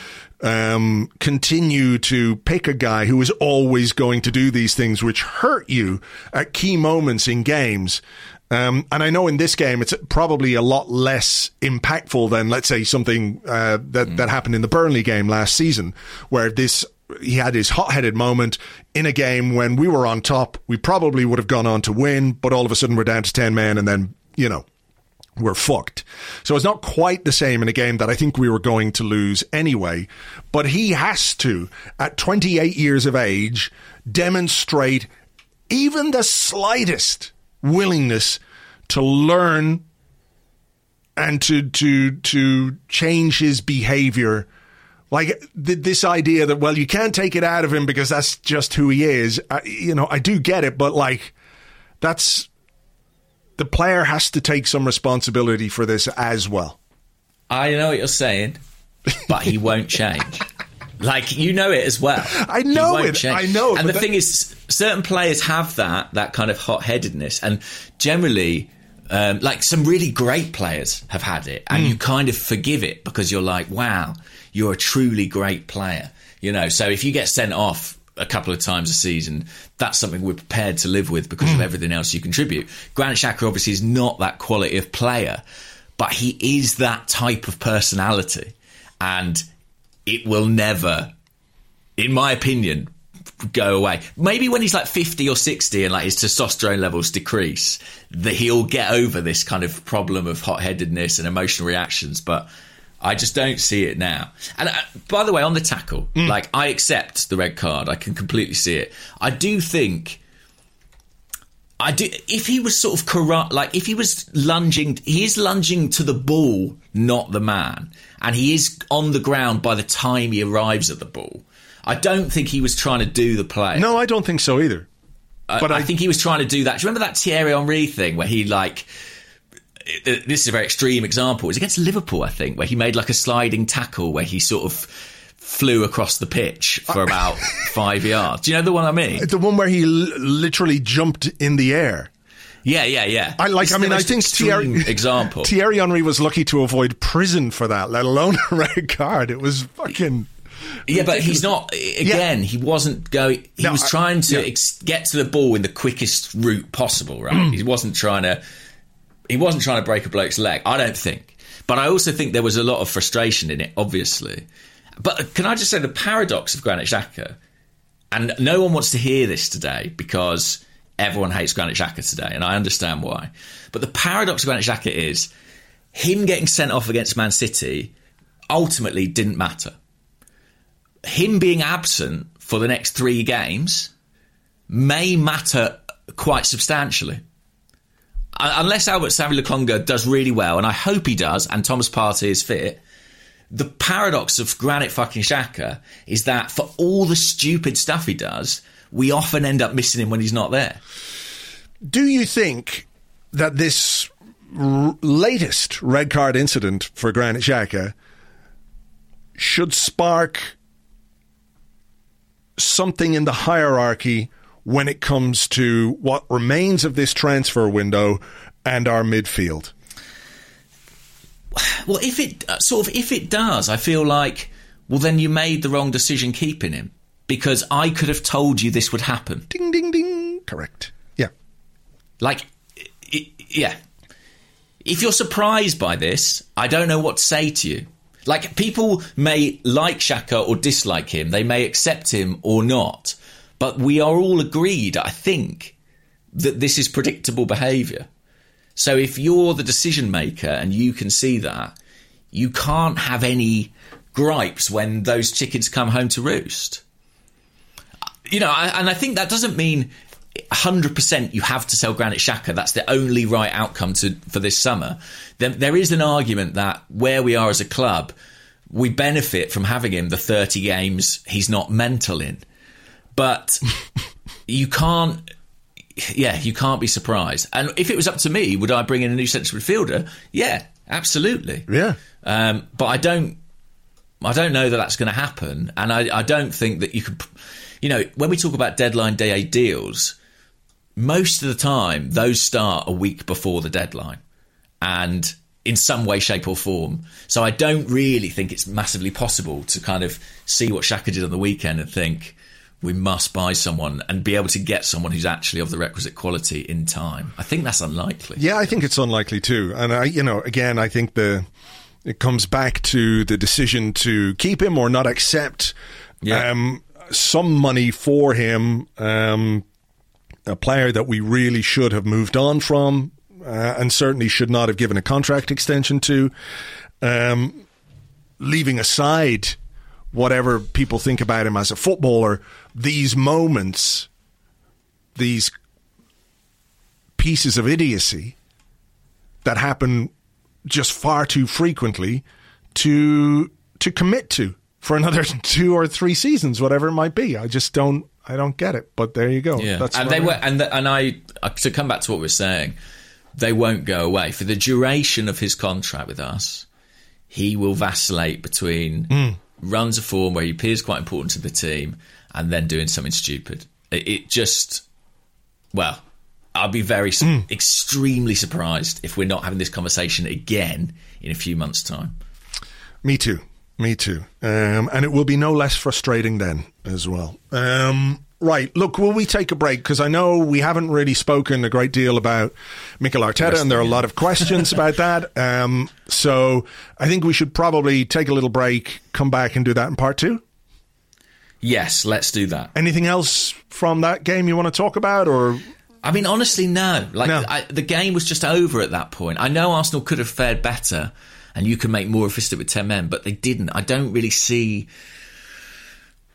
um, continue to pick a guy who is always going to do these things which hurt you at key moments in games, um, and I know in this game it's probably a lot less impactful than, let's say, something uh, that that happened in the Burnley game last season, where this he had his hot-headed moment in a game when we were on top. We probably would have gone on to win, but all of a sudden we're down to 10 men and then, you know, we're fucked. So it's not quite the same in a game that I think we were going to lose anyway, but he has to at 28 years of age demonstrate even the slightest willingness to learn and to to to change his behavior like th- this idea that well you can't take it out of him because that's just who he is I, you know i do get it but like that's the player has to take some responsibility for this as well I know what you're saying, but he won't change. Like you know it as well. I know it. change. I know, And the that- thing is, certain players have that that kind of hot headedness, and generally, um, like some really great players have had it, and Hmm. you kind of forgive it because you're like, wow, you're a truly great player. You know, so if you get sent off a couple of times a season, that's something we're prepared to live with because Hmm. of everything else you contribute. Granit Xhaka obviously is not that quality of player, but he is that type of personality, and it will never, in my opinion, go away. Maybe when he's like 50 or 60 and like his testosterone levels decrease, that he'll get over this kind of problem of hot headedness and emotional reactions. But I just don't see it now. And uh, by the way, on the tackle, like I accept the red card. I can completely see it. I do think. I do. If he was sort of corrupt, like if he was lunging, he is lunging to the ball, not the man, and he is on the ground by the time he arrives at the ball. I don't think he was trying to do the play. no i don't think so either I- but I, I- think he was trying to do that. Do you remember that Thierry Henry thing where he like? Uh, This is a very extreme example. It was against Liverpool, I think, where he made like a sliding tackle where he sort of flew across the pitch for about five yards. Do you know the one I mean? the one where he l- literally jumped in the air Yeah, yeah, yeah. I like. It's I mean, I think Thierry example. Thierry Henry was lucky to avoid prison for that, let alone a red card. It was fucking. Yeah, but he's not. Again, he wasn't going. He No, was trying to yeah. ex- get to the ball in the quickest route possible. Right? He wasn't trying to. He wasn't trying to break a bloke's leg. I don't think. But I also think there was a lot of frustration in it. Obviously, but can I just say the paradox of Granit Xhaka, and no one wants to hear this today because everyone hates Granit Xhaka today, and I understand why. But the paradox of Granit Xhaka is him getting sent off against Man City ultimately didn't matter him being absent for the next three games may matter quite substantially. Un- Unless Albert Sambi Lokonga does really well, and I hope he does, and Thomas Partey is fit, the paradox of Granit fucking Xhaka is that for all the stupid stuff he does, we often end up missing him when he's not there. Do you think that this r- latest red card incident for Granit Xhaka should spark something in the hierarchy when it comes to what remains of this transfer window and our midfield? Well, if it uh, sort of if it does, I feel like well then you made the wrong decision keeping him because I could have told you this would happen. Ding, ding, ding. Correct. Yeah. Like, i- i- yeah. If you're surprised by this, I don't know what to say to you. Like, people may like Xhaka or dislike him, they may accept him or not, but we are all agreed, I think, that this is predictable behaviour. So if you're the decision maker and you can see that, you can't have any gripes when those chickens come home to roost you know, and I think that doesn't mean 100% you have to sell Granit Xhaka. That's the only right outcome to for this summer. There, there is an argument that where we are as a club, we benefit from having him the 30 games he's not mental in. But you can't. Yeah, you can't be surprised. And if it was up to me, would I bring in a new central midfielder? Yeah, absolutely. Yeah. Um, but I don't. I don't know that that's going to happen, and I, I don't think that you could. You know, when we talk about deadline day deals, most of the time those start a week before the deadline, and in some way, shape, or form. So I don't really think it's massively possible to kind of see what Xhaka did on the weekend and think we must buy someone and be able to get someone who's actually of the requisite quality in time. I think that's unlikely. Yeah, I think it's unlikely too. And I, you know, again, I think the it comes back to the decision to keep him or not accept. Yeah. Um, some money for him. Um, a player that we really should have moved on from, uh, and certainly should not have given a contract extension to. Um, leaving aside whatever people think about him as a footballer, these moments, these pieces of idiocy that happen just far too frequently to to commit to for another two or three seasons, whatever it might be. I just don't I don't get it. But there you go. Yeah, That's and they were, and the, and I uh, to come back to what we we're saying, they won't go away for the duration of his contract with us. He will vacillate between Hmm. Runs of form where he appears quite important to the team, and then doing something stupid. It, it just, well, I'll be very Hmm. extremely surprised if we're not having this conversation again in a few months' time. Me too. Me too. Um, and it will be no less frustrating then as well. Um, right. Look, will we take a break? Because I know we haven't really spoken a great deal about Mikel Arteta, and there are a lot of questions about that. Um, so I think we should probably take a little break, come back and do that in part two. Yes, let's do that. Anything else from that game you want to talk about, or I mean, honestly, no. Like No. I, the game was just over at that point. I know Arsenal could have fared better, and you can make more of it with ten men, but they didn't. I don't really see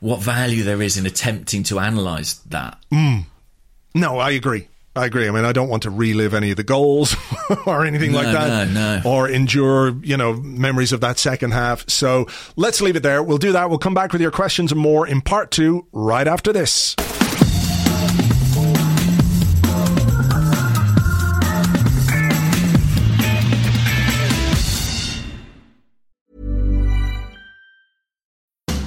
what value there is in attempting to analyse that. Mm. No, I agree. I agree. I mean, I don't want to relive any of the goals or anything like that, no, no. or endure, you know, memories of that second half. So let's leave it there. We'll do that. We'll come back with your questions and more in part two right after this.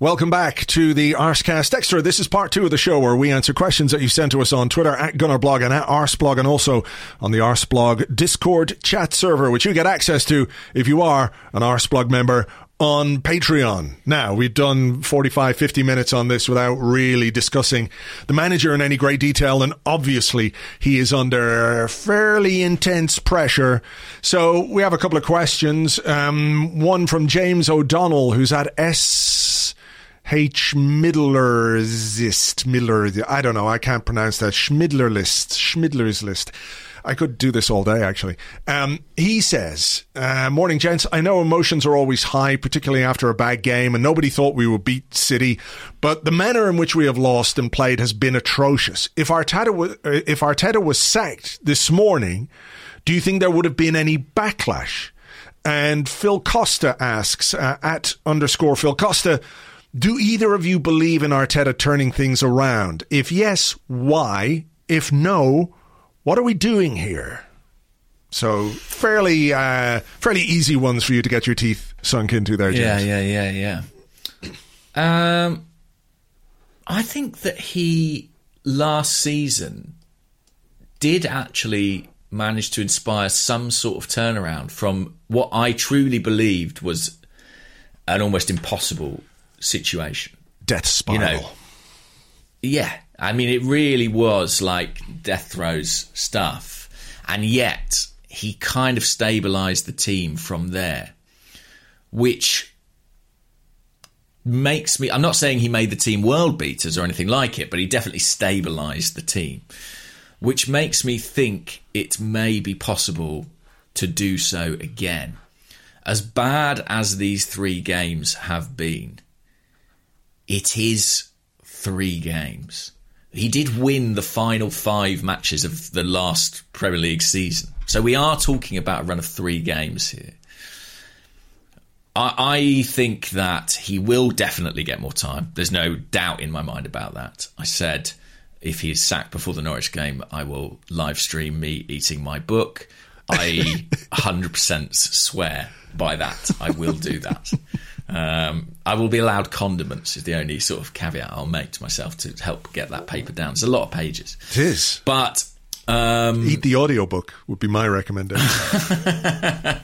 Welcome back to the Arsecast Extra. This is part two of the show where we answer questions that you've sent to us on Twitter at Gunnerblog and at Arseblog and also on the Arseblog Discord chat server, which you get access to if you are an Arseblog member on Patreon. Now, we've done 45, 50 minutes on this without really discussing the manager in any great detail, and obviously he is under fairly intense pressure. So we have a couple of questions. Um, one from James O'Donnell, who's at S. H. Midler's Miller. I don't know. I can't pronounce that. Schmidler list. Schmidler's list. I could do this all day, actually. Um, he says, uh, Morning, gents. I know emotions are always high, particularly after a bad game, and nobody thought we would beat City, but the manner in which we have lost and played has been atrocious. If Arteta was, uh, if Arteta was sacked this morning, do you think there would have been any backlash? And Phil Costa asks, uh, at underscore Phil Costa, do either of you believe in Arteta turning things around? If yes, why? If no, what are we doing here? So fairly, uh, fairly easy ones for you to get your teeth sunk into there, James. Yeah, yeah, yeah, yeah. Um, I think that he last season did actually manage to inspire some sort of turnaround from what I truly believed was an almost impossible situation. Death spiral. You know, yeah, I mean, it really was like death throes stuff. And yet, he kind of stabilized the team from there, which makes me. I'm not saying he made the team world beaters or anything like it, but he definitely stabilized the team, which makes me think it may be possible to do so again. as bad as these three games have been, it is three games. He did win the final five matches of the last Premier League season. So we are talking about a run of three games here. I, I think that he will definitely get more time. There's no doubt in my mind about that. I said if he is sacked before the Norwich game, I will live stream me eating my book. I 100% swear by that. I will do that. Um, I will be allowed condiments, is the only sort of caveat I'll make to myself to help get that paper down. It's a lot of pages. It is. But. Um, Eat the audiobook would be my recommendation.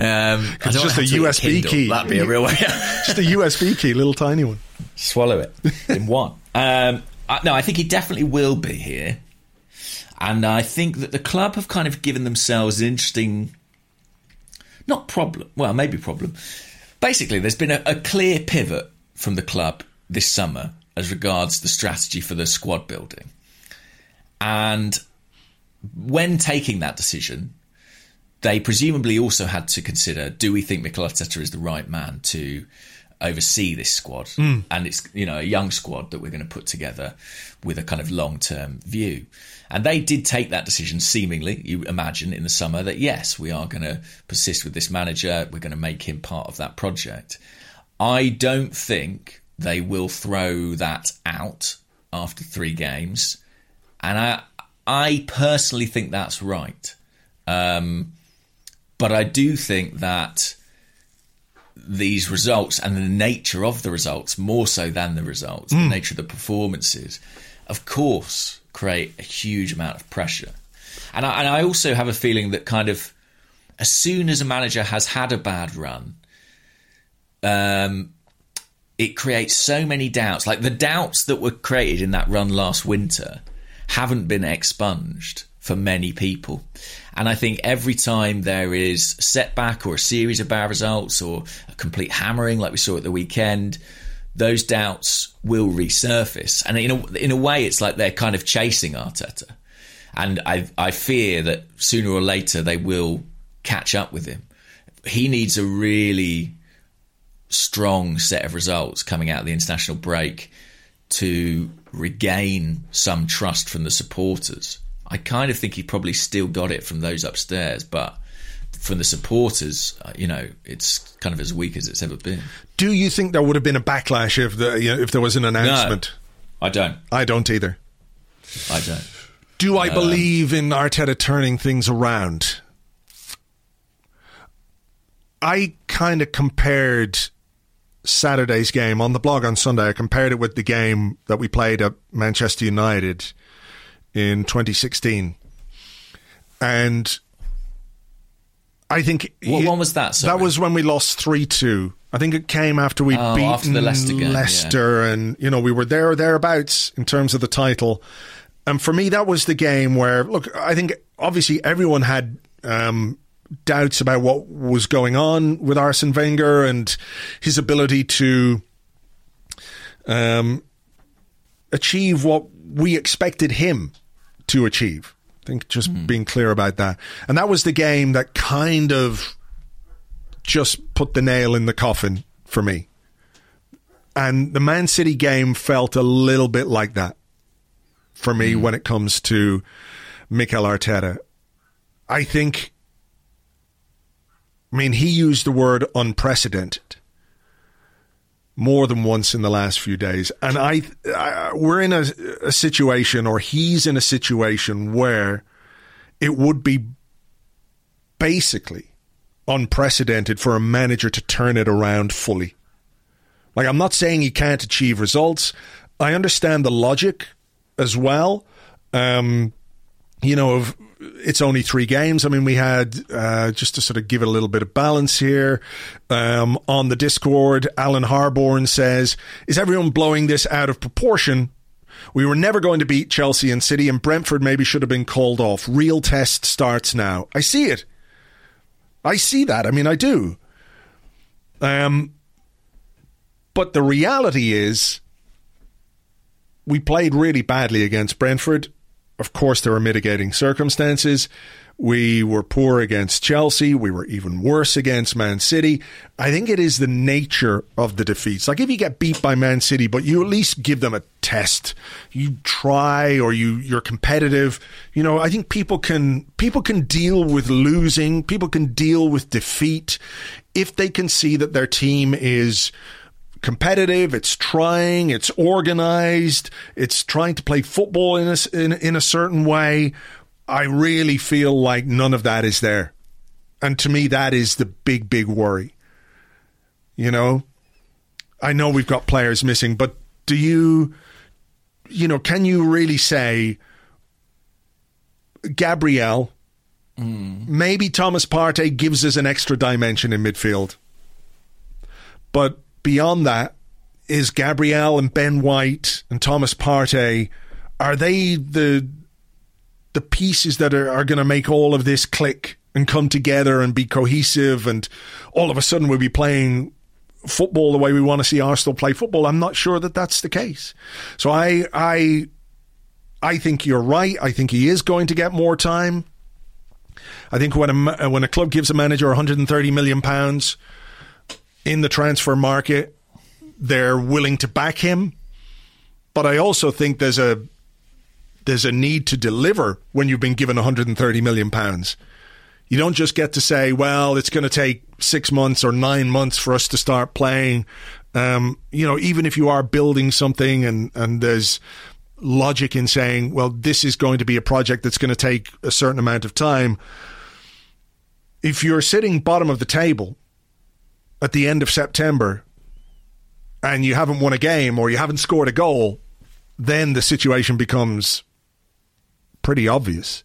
Um, it's just a USB key. That'd be a real way. just a USB key, little tiny one. Swallow it in one. Um, I, no, I think he definitely will be here, and I think that the club have kind of given themselves an interesting, not problem. Well, maybe problem. Basically, there's been a, a clear pivot from the club this summer as regards the strategy for the squad building, and when taking that decision, they presumably also had to consider: Do we think Mikel Arteta is the right man to oversee this squad? Mm. And it's you know a young squad that we're going to put together with a kind of long term view. And they did take that decision, seemingly, you imagine, in the summer that yes, we are going to persist with this manager. We're going to make him part of that project. I don't think they will throw that out after three games, and I I personally think that's right. Um, but I do think that these results and the nature of the results, more so than the results, Mm. the nature of the performances, of course, create a huge amount of pressure. And I, and I also have a feeling that kind of as soon as a manager has had a bad run, um, it creates so many doubts. Like the doubts that were created in that run last winter haven't been expunged for many people. And I think every time there is a setback or a series of bad results or a complete hammering like we saw at the weekend, those doubts will resurface. And in a, in a way, it's like they're kind of chasing Arteta. And I, I fear that sooner or later they will catch up with him. He needs a really strong set of results coming out of the international break to regain some trust from the supporters. I kind of think he probably still got it from those upstairs, but from the supporters, uh, you know, it's kind of as weak as it's ever been. Do you think there would have been a backlash if the you know, if there was an announcement? I don't. I don't either. I don't. Do I Um, believe in Arteta turning things around? I kind of compared Saturday's game on the blog on Sunday. I compared it with the game that we played at Manchester United in 2016. And I think What he- one was that? Sorry. That was when we lost three two. I think it came after we Oh, after the Leicester game, yeah. And you know we were there or thereabouts in terms of the title. And for me, that was the game where look. I think obviously everyone had um, doubts about what was going on with Arsene Wenger and his ability to um, achieve what we expected him to achieve. I think just hmm. being clear about that. And that was the game that kind of just put the nail in the coffin for me. And the Man City game felt a little bit like that for me hmm. when it comes to Mikel Arteta. I think, I mean, he used the word unprecedented more than once in the last few days. And I, I we're in a, a situation, or he's in a situation where it would be basically unprecedented for a manager to turn it around fully. Like, I'm not saying he can't achieve results. I understand the logic as well. Um, you know, of it's only three games. I mean, we had uh, just to sort of give it a little bit of balance here um, on the Discord. Alan Harborn says, "Is everyone blowing this out of proportion?" We were never going to beat Chelsea and City, and Brentford maybe should have been called off. Real test starts now. I see it. I see that. I mean, I do. Um, but the reality is, we played really badly against Brentford. Of course, there were mitigating circumstances. We were poor against Chelsea. We were even worse against Man City. I think it is the nature of the defeats. Like if you get beat by Man City, but you at least give them a test. You try or you you're competitive. You know, I think people can people can deal with losing. People can deal with defeat if they can see that their team is competitive, it's trying, it's organized, it's trying to play football in a, in, in a certain way. I really feel like none of that is there. And to me, that is the big, big worry. You know, I know we've got players missing, but do you, you know, can you really say Gabriel, hmm. maybe Thomas Partey gives us an extra dimension in midfield? But beyond that, is Gabriel and Ben White and Thomas Partey, are they the the pieces that are, are going to make all of this click and come together and be cohesive and all of a sudden we'll be playing football the way we want to see Arsenal play football. I'm not sure that that's the case. So I I I think you're right. I think he is going to get more time. I think when a when a club gives a manager 130 million pounds in the transfer market, they're willing to back him. But I also think there's a there's a need to deliver when you've been given 130 million pounds. You don't just get to say, "Well, it's going to take six months or nine months for us to start playing." Um, you know, even if you are building something and and there's logic in saying, "Well, this is going to be a project that's going to take a certain amount of time." If you're sitting bottom of the table at the end of September and you haven't won a game or you haven't scored a goal, then the situation becomes pretty obvious.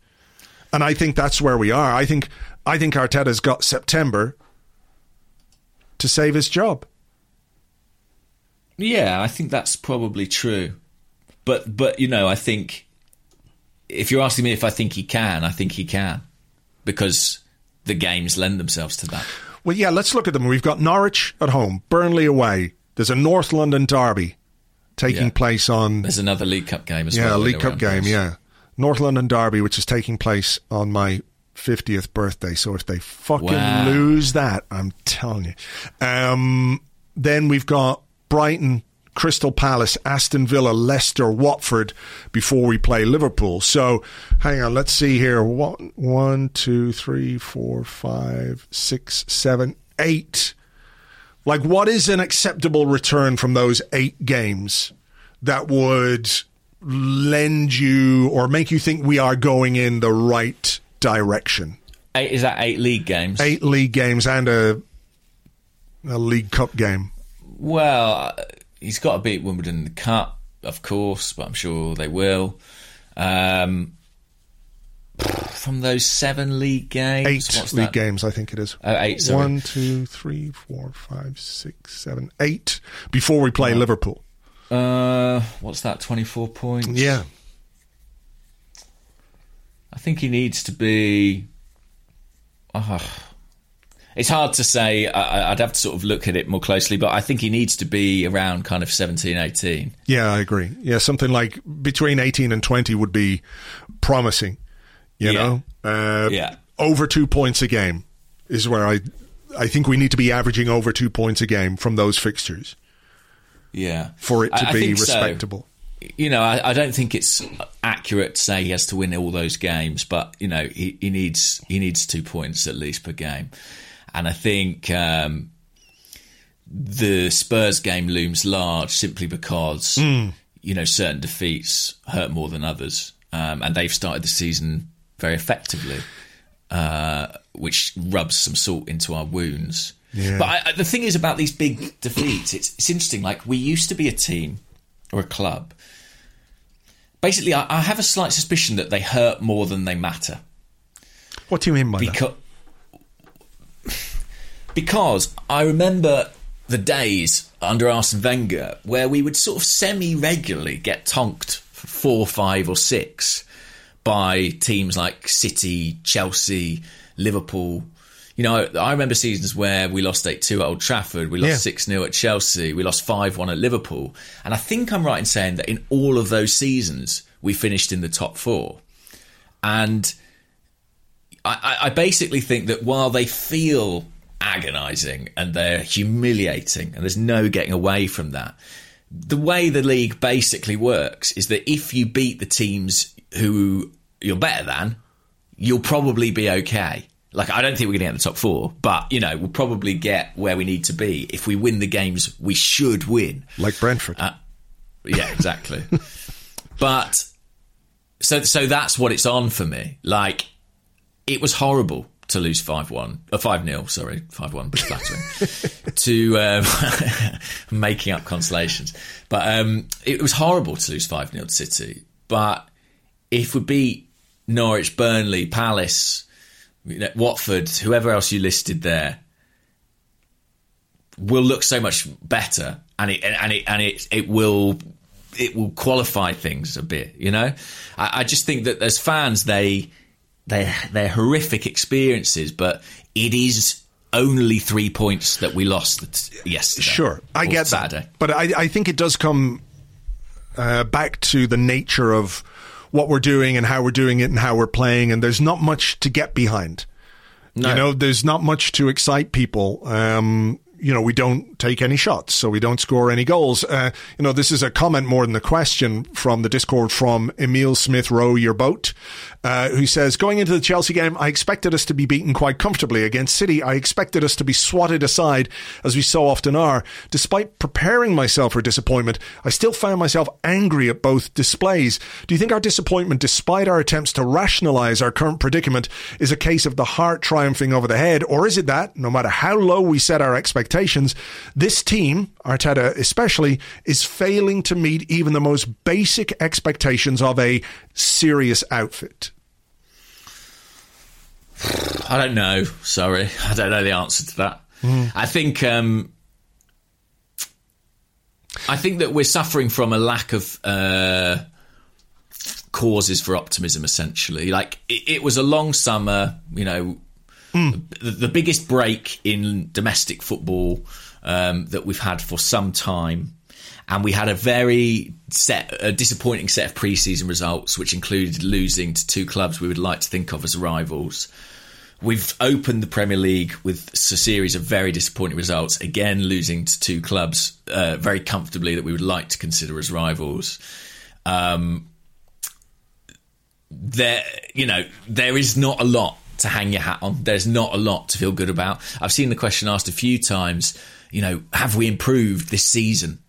And I think that's where we are. I think I think Arteta's got September to save his job. Yeah, I think that's probably true. But but you know, I think if you're asking me if I think he can, I think he can because the games lend themselves to that. Well, yeah, let's look at them. We've got Norwich at home, Burnley away. There's a North London derby taking Yeah. place on There's another League Cup game as yeah, well. Yeah, League Cup game, yeah. North London Derby, which is taking place on my 50th birthday. So if they fucking Wow. lose that, I'm telling you. Um, then we've got Brighton, Crystal Palace, Aston Villa, Leicester, Watford before we play Liverpool. So hang on, let's see here. One, one, two, three, four, five, six, seven, eight. Like, what is an acceptable return from those eight games that would lend you or make you think we are going in the right direction? Eight, is that eight league games? Eight league games and a a League Cup game. Well, uh, he's got to beat Wimbledon in the cup, of course, but I'm sure they will. Um, from those seven league games, Eight what's league that? games, I think it is. Oh, eight, sorry. One, two, three, four, five, six, seven, eight. Before we play Liverpool. Uh, what's that? Twenty-four points. Yeah. I think he needs to be. Ah, it's hard to say. I, I- I'd have to sort of look at it more closely, but I think he needs to be around kind of 17, 18. Yeah, I agree. Yeah, something like between 18 and 20 would be promising, you Yeah. know? Uh, Yeah. Over two points a game is where I, I think we need to be averaging over two points a game from those fixtures Yeah. for it to I- I be so. respectable. You know, I, I don't think it's accurate to say he has to win all those games, but you know, he, he needs he needs two points at least per game, and I think um, the Spurs game looms large simply because Hmm. you know certain defeats hurt more than others, um, and they've started the season very effectively, uh, which rubs some salt into our wounds. Yeah. But I, I- the thing is about these big defeats, it's it's interesting. Like we used to be a team or a club. Basically, I, I have a slight suspicion that they hurt more than they matter What do you mean by that? Because I remember the days under Arsene Wenger where we would sort of semi regularly get tonked for four, five, or six by teams like City, Chelsea, Liverpool. You know, I remember seasons where we lost 8 2 at Old Trafford, we lost 6 0 at Chelsea, we lost 5 1 at Liverpool. And I think I'm right in saying that in all of those seasons, we finished in the top four. And I, I basically think that while they feel agonising and they're humiliating, and there's no getting away from that, the way the league basically works is that if you beat the teams who you're better than, you'll probably be okay. Like I don't think we're going to get in the top four, but you know we'll probably get where we need to be if we win the games we should win. Like Brentford. Uh, yeah, exactly. but so so that's what it's on for me. Like it was horrible to lose five one, uh, five 0 Sorry, five one, but flattering. to um, making up consolations, but um, it was horrible to lose five 0 to City. But if we beat Norwich, Burnley, Palace, Watford, whoever else you listed there, will look so much better, and it and it and it it will it will qualify things a bit. You know, I, I just think that as fans, they they they're horrific experiences, but it is only three points that we lost yesterday. Sure, I get Saturday. that, but I, I think it does come uh, back to the nature of what we're doing and how we're doing it and how we're playing, and there's not much to get behind. No. You know, there's not much to excite people. Um, you know, we don't take any shots, so we don't score any goals. Uh, you know, this is a comment more than a question from the Discord from Emil Smith Row Your Boat, uh, who says, Going into the Chelsea game, I expected us to be beaten quite comfortably. Against City, I expected us to be swatted aside, as we so often are. Despite preparing myself for disappointment, I still found myself angry at both displays. Do you think our disappointment, despite our attempts to rationalise our current predicament, is a case of the heart triumphing over the head, or is it that, no matter how low we set our expectations, expectations. This team, Arteta especially, is failing to meet even the most basic expectations of a serious outfit. I don't know. Sorry, I don't know the answer to that. Mm. I think um, I think that we're suffering from a lack of uh, causes for optimism. Essentially, like it, it was a long summer. You know, Mm. The, the, biggest break in domestic football um, that we've had for some time. And we had a very set, a disappointing set of pre-season results, which included losing to two clubs we would like to think of as rivals. We've opened the Premier League with a series of very disappointing results, again losing to two clubs uh, very comfortably that we would like to consider as rivals. Um, there, you know, there is not a lot to hang your hat on. There's not a lot to feel good about. I've seen the question asked a few times, you know, have we improved this season?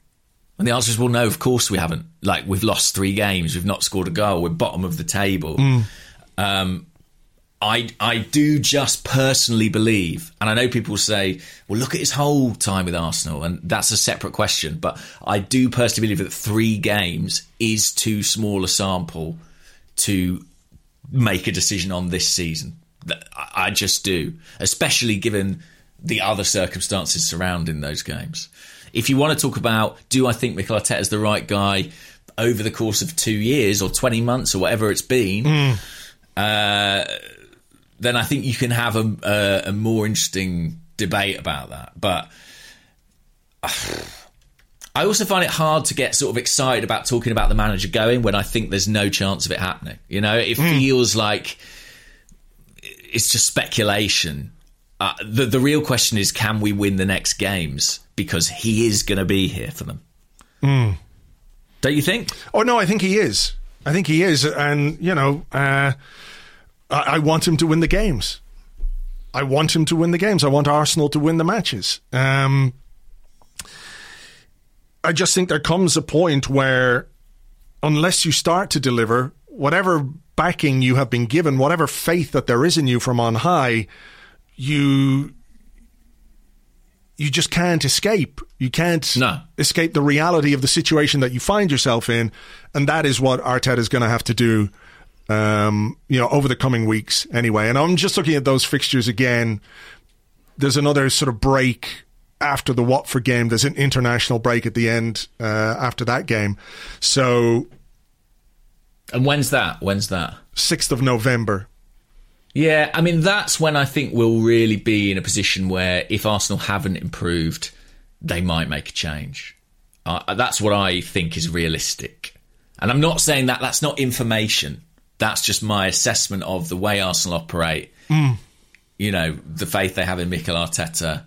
And the answer is, well, no, of course we haven't. Like, we've lost three games, we've not scored a goal, we're bottom of the table. Mm. Um, I, I do just personally believe, and I know people say, well, look at his whole time with Arsenal, and that's a separate question, but I do personally believe that three games is too small a sample to make a decision on this season. I just do, especially given the other circumstances surrounding those games. If you want to talk about, do I think Mikel Arteta is the right guy over the course of two years or 20 months or whatever it's been, mm. uh, then I think you can have a, a, a more interesting debate about that. But uh, I also find it hard to get sort of excited about talking about the manager going when I think there's no chance of it happening. You know, it mm. feels like it's just speculation. Uh, the the real question is, can we win the next games? Because he is going to be here for them. Mm. Don't you think? Oh no, I think he is. I think he is, and you know, uh, I, I, want him to win the games. I want him to win the games. I want Arsenal to win the matches. Um, I just think there comes a point where, unless you start to deliver, whatever backing you have been given, whatever faith that there is in you from on high, you you just can't escape. You can't no. escape the reality of the situation that you find yourself in, and that is what Arteta is going to have to do. Um, you know, over the coming weeks, anyway. And I'm just looking at those fixtures again. There's another sort of break after the Watford game. There's an international break at the end uh, after that game. So and when's that? When's that? 6th of November. Yeah, I mean, that's when I think we'll really be in a position where if Arsenal haven't improved, they might make a change. Uh, that's what I think is realistic. And I'm not saying that that's not information. That's just my assessment of the way Arsenal operate. You know, the faith they have in Mikel Arteta.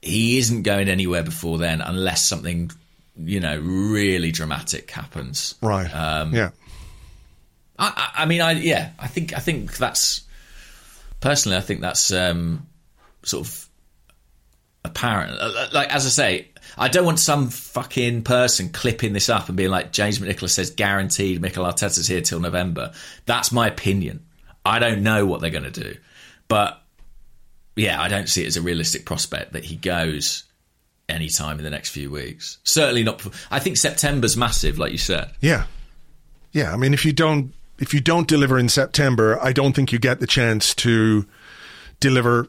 He isn't going anywhere before then unless something, you know, really dramatic happens. Right. Um, yeah. I, I mean, I yeah, I think I think that's personally, I think that's um, sort of apparent. Uh, Like as I say, I don't want some fucking person clipping this up and being like, James McNicholas says guaranteed Mikel Arteta's here till November. That's my opinion. I don't know what they're going to do, but yeah, I don't see it as a realistic prospect that he goes anytime in the next few weeks. Certainly not. I think September's massive, like you said. Yeah. Yeah. I mean, if you don't if you don't deliver in September, I don't think you get the chance to deliver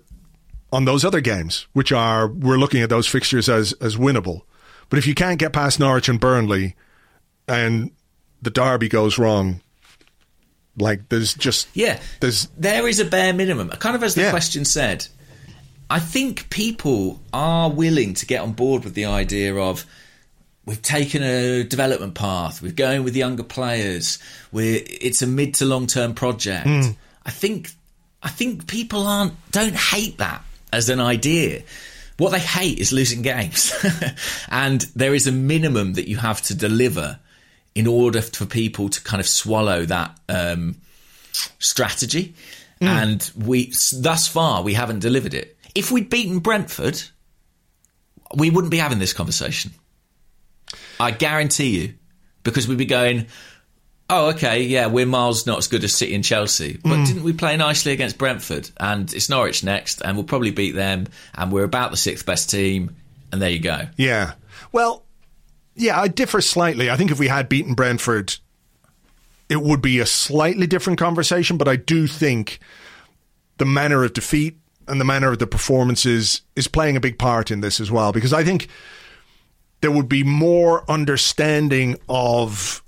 on those other games, which are we're looking at those fixtures as as winnable. But if you can't get past Norwich and Burnley, and the derby goes wrong, like there's just Yeah, there's there is a bare minimum. Kind of as the Yeah. question said, I think people are willing to get on board with the idea of we've taken a development path, we're going with younger players, we're it's a mid to long term project. I think I think people aren't don't hate that as an idea. What they hate is losing games. and there is a minimum that you have to deliver in order for people to kind of swallow that um, strategy. And we, thus far, we haven't delivered it. If we'd beaten Brentford, we wouldn't be having this conversation. I guarantee you, because we'd be going, oh, okay, yeah, we're miles not as good as City and Chelsea, but hmm. didn't we play nicely against Brentford? And it's Norwich next, and we'll probably beat them, and we're about the sixth best team, and there you go. Yeah. Well, yeah, I differ slightly. I think if we had beaten Brentford, it would be a slightly different conversation, but I do think the manner of defeat and the manner of the performances is playing a big part in this as well because I think there would be more understanding of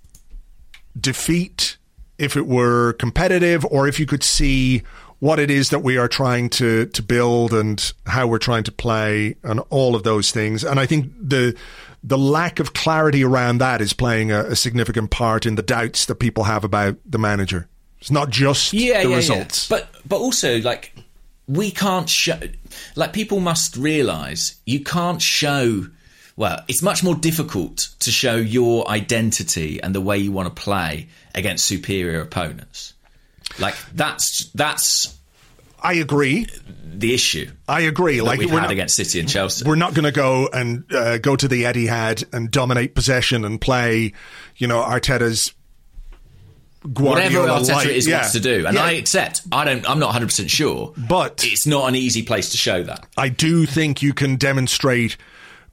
defeat if it were competitive or if you could see what it is that we are trying to to build and how we're trying to play and all of those things. And I think the the lack of clarity around that is playing a, a significant part in the doubts that people have about the manager. It's not just yeah, the yeah, results. Yeah. But but also like we can't show like people must realize you can't show well, it's much more difficult to show your identity and the way you want to play against superior opponents. Like that's that's I agree the issue I agree like we've we're had not- against City and Chelsea. We're not going to go and uh, go to the Etihad and dominate possession and play, you know, Arteta's Whatever Guardiola Arteta light. is Yeah. wants to do, and Yeah. I accept. I don't. I'm not 100 percent sure, But- it's not an easy place to show that. I do think you can demonstrate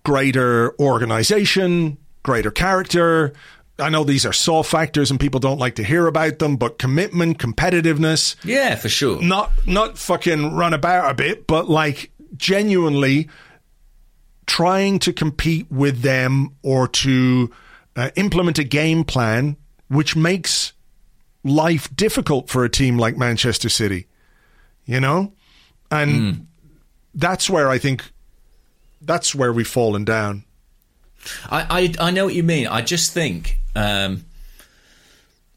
greater organization, greater character. I know these are soft factors and people don't like to hear about them, but commitment, competitiveness, Yeah, for sure. not not fucking run about a bit, but like genuinely trying to compete with them or to uh, implement a game plan which makes life difficult for a team like Manchester City. You know? And that's where I think that's where we've fallen down. I, I I know what you mean. I just think, um,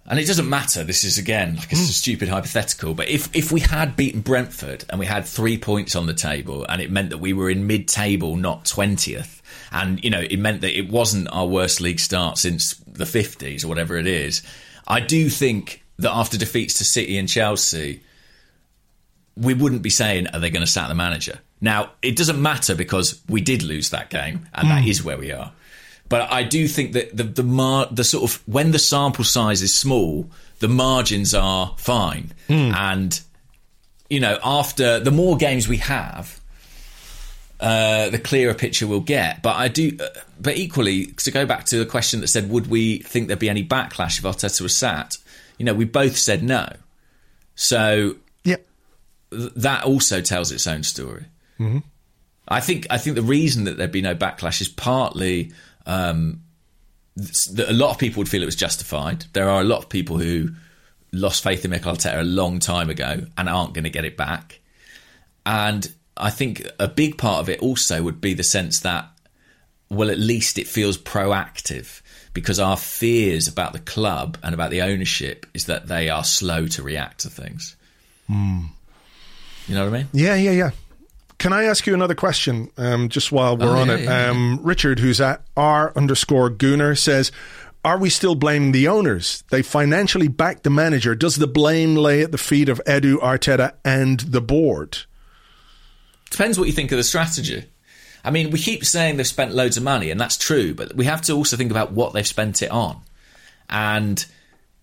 and it doesn't matter. This is again like it's a stupid hypothetical. But if if we had beaten Brentford and we had three points on the table, and it meant that we were in mid-table, not twentieth, and you know it meant that it wasn't our worst league start since the fifties or whatever it is. I do think that after defeats to City and Chelsea, we wouldn't be saying, are they going to sack the manager? Now, it doesn't matter because we did lose that game, and that hmm. is where we are. But I do think that the the mar- the sort of when the sample size is small, the margins are fine, hmm. and you know after the more games we have, uh, the clearer picture we'll get. But I do, uh, but equally to go back to the question that said, would we think there'd be any backlash if Arteta was sat? You know, we both said no. So Yeah. th- that also tells its own story. I think I think the reason that there'd be no backlash is partly um, that a lot of people would feel it was justified. There are a lot of people who lost faith in Mikel Arteta a long time ago and aren't going to get it back. And I think a big part of it also would be the sense that well, at least it feels proactive because our fears about the club and about the ownership is that they are slow to react to things. Hmm. You know what I mean? Yeah, yeah, yeah. Can I ask you another question? Um, just while we're Oh, on yeah, it, yeah, um, Richard, who's at r underscore Gooner, says, "Are we still blaming the owners? They financially backed the manager. Does the blame lay at the feet of Edu Arteta and the board?" Depends what you think of the strategy. I mean, we keep saying they've spent loads of money, and that's true, but we have to also think about what they've spent it on. And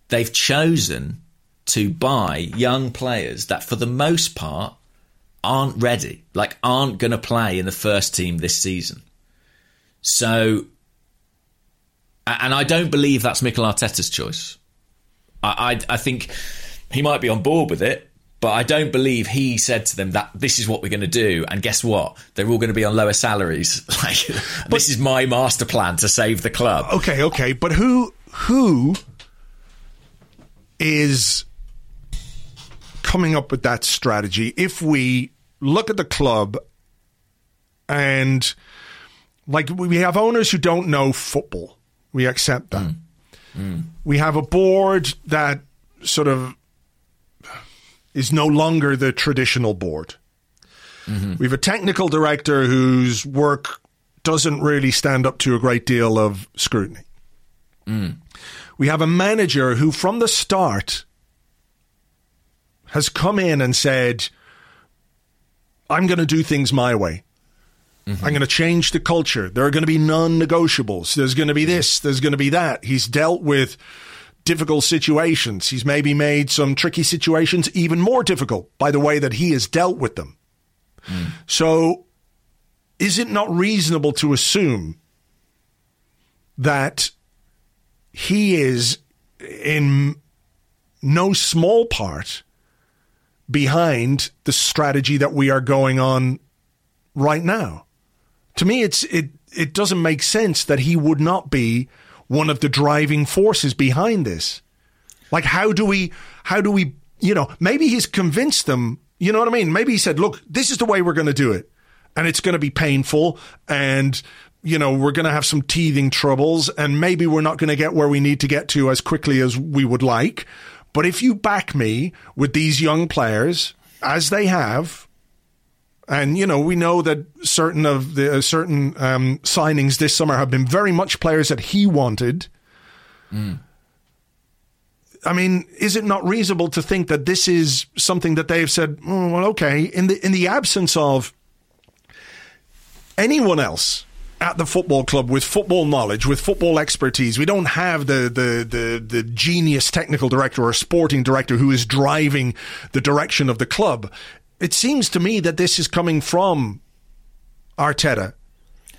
they've chosen to buy young players that, for the most part, aren't ready, like, aren't going to play in the first team this season. So, and I don't believe that's Mikel Arteta's choice. I, I, I think he might be on board with it, but I don't believe he said to them that this is what we're going to do. And guess what? They're all going to be on lower salaries. Like this is my master plan to save the club. Okay, okay, but who who is coming up with that strategy? If we look at the club and like we have owners who don't know football, we accept that. Mm. Mm. We have a board that sort of is no longer the traditional board. Mm-hmm. We have a technical director whose work doesn't really stand up to a great deal of scrutiny. Mm. We have a manager who, from the start, has come in and said, I'm going to do things my way. Mm-hmm. I'm going to change the culture. There are going to be non negotiables. There's going to be mm-hmm. this, there's going to be that. He's dealt with difficult situations. He's maybe made some tricky situations even more difficult by the way that he has dealt with them. Hmm. So, is it not reasonable to assume that he is in no small part behind the strategy that we are going on right now? To me, it's it it doesn't make sense that he would not be one of the driving forces behind this. Like, how do we, how do we, you know, maybe he's convinced them, you know what I mean? Maybe he said, look, this is the way we're going to do it. And it's going to be painful. And, you know, we're going to have some teething troubles. And maybe we're not going to get where we need to get to as quickly as we would like. But if you back me with these young players, as they have, and you know we know that certain of the uh, certain um, signings this summer have been very much players that he wanted. I mean, is it not reasonable to think that this is something that they have said? "Oh, well, okay. In the in the absence of anyone else at the football club with football knowledge, with football expertise, we don't have the the the, the genius technical director or sporting director who is driving the direction of the club. It seems to me that this is coming from Arteta,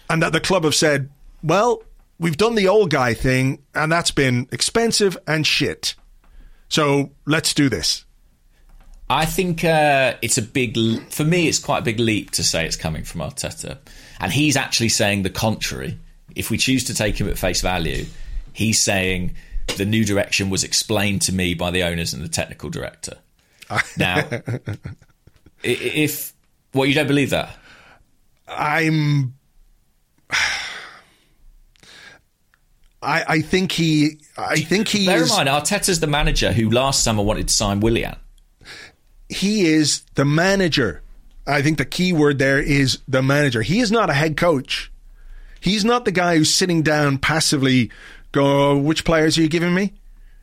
and that the club have said, "Well, we've done the old guy thing, and that's been expensive and shit. So let's do this." I think uh, it's a big, for me, it's quite a big leap to say it's coming from Arteta. And he's actually saying the contrary. If we choose to take him at face value, he's saying the new direction was explained to me by the owners and the technical director. Now, if, what, you don't believe that? I'm. I, I think he. I think he Bear in is. mind, Arteta's the manager who last summer wanted to sign Willian. he is the manager. I think the key word there is the manager. He is not a head coach. He's not the guy who's sitting down passively go, oh, which players are you giving me?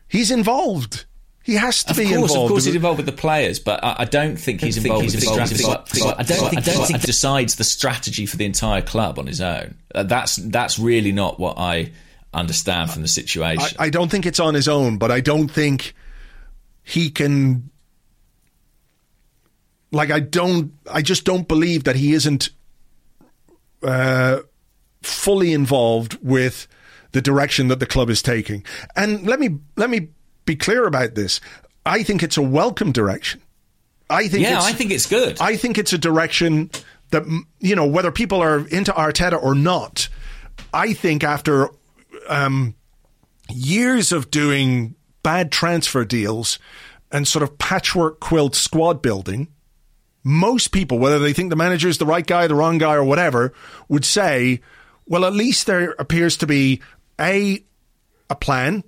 He's involved. He has to Of be course, involved. of course, he's involved with the players, but I, I don't think he's involved with the strategy. I don't think, I don't think he decides the strategy for the entire club on his own. Uh, that's that's really not what I understand from the situation. I, I don't think it's on his own, but I don't think he can. Like, I don't. I just don't believe that he isn't uh, fully involved with the direction that the club is taking. And let me let me be clear about this. I think it's a welcome direction. I think. yeah, it's, I think it's good. I think it's a direction that you know whether people are into Arteta or not. I think after um, years of doing bad transfer deals and sort of patchwork quilt squad building, most people, whether they think the manager is the right guy, the wrong guy, or whatever, would say well, at least there appears to be a a plan,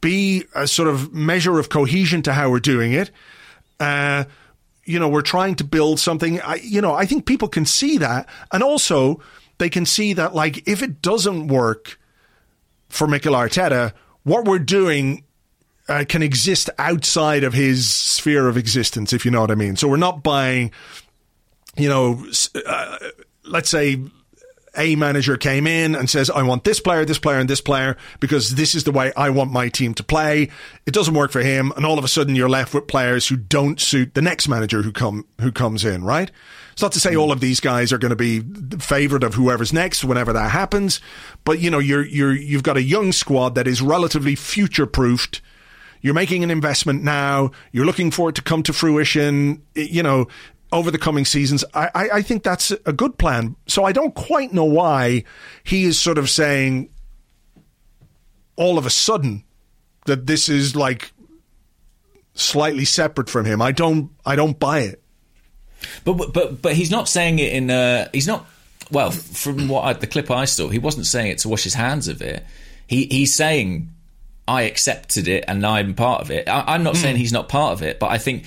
b a sort of measure of cohesion to how we're doing it. Uh, you know, we're trying to build something. I, you know, I think people can see that, and also they can see that, like, if it doesn't work for Mikel Arteta, what we're doing uh, can exist outside of his sphere of existence, if you know what I mean. So we're not buying, you know, uh, let's say a manager came in and says, I want this player, this player, and this player because this is the way I want my team to play. It doesn't work for him. And all of a sudden you're left with players who don't suit the next manager who come, who comes in, right? It's not to say hmm. all of these guys are going to be the favorite of whoever's next whenever that happens. But, you know, you're, you're, you've got a young squad that is relatively future proofed. You're making an investment now. You're looking for it to come to fruition. You know, over the coming seasons. I, I, I, think that's a good plan. So I don't quite know why he is sort of saying all of a sudden that this is like slightly separate from him. I don't I don't buy it. But but but he's not saying it in uh he's not well from what I, the clip I saw he wasn't saying it to wash his hands of it. He he's saying I accepted it and I'm part of it. I, am not mm. saying he's not part of it, but I think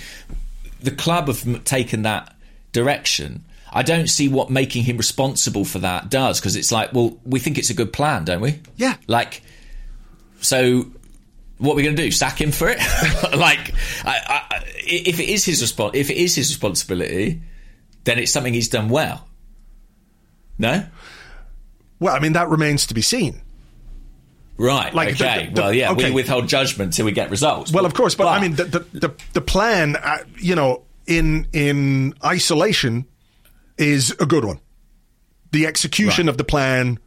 the club have taken that direction. I don't see what making him responsible for that does because it's like, well, we think it's a good plan, don't we? Yeah. Like, so what are we going to do? Sack him for it? like, I, I, if it is his respons- if it is his responsibility, then it's something he's done well. No. Well, I mean that remains to be seen. Right. Like okay. The, the, well, yeah, okay. we withhold judgment till we get results. Well, of course, but, but I mean, the the the, the plan, uh, you know, in in isolation, is a good one. The execution right. of the plan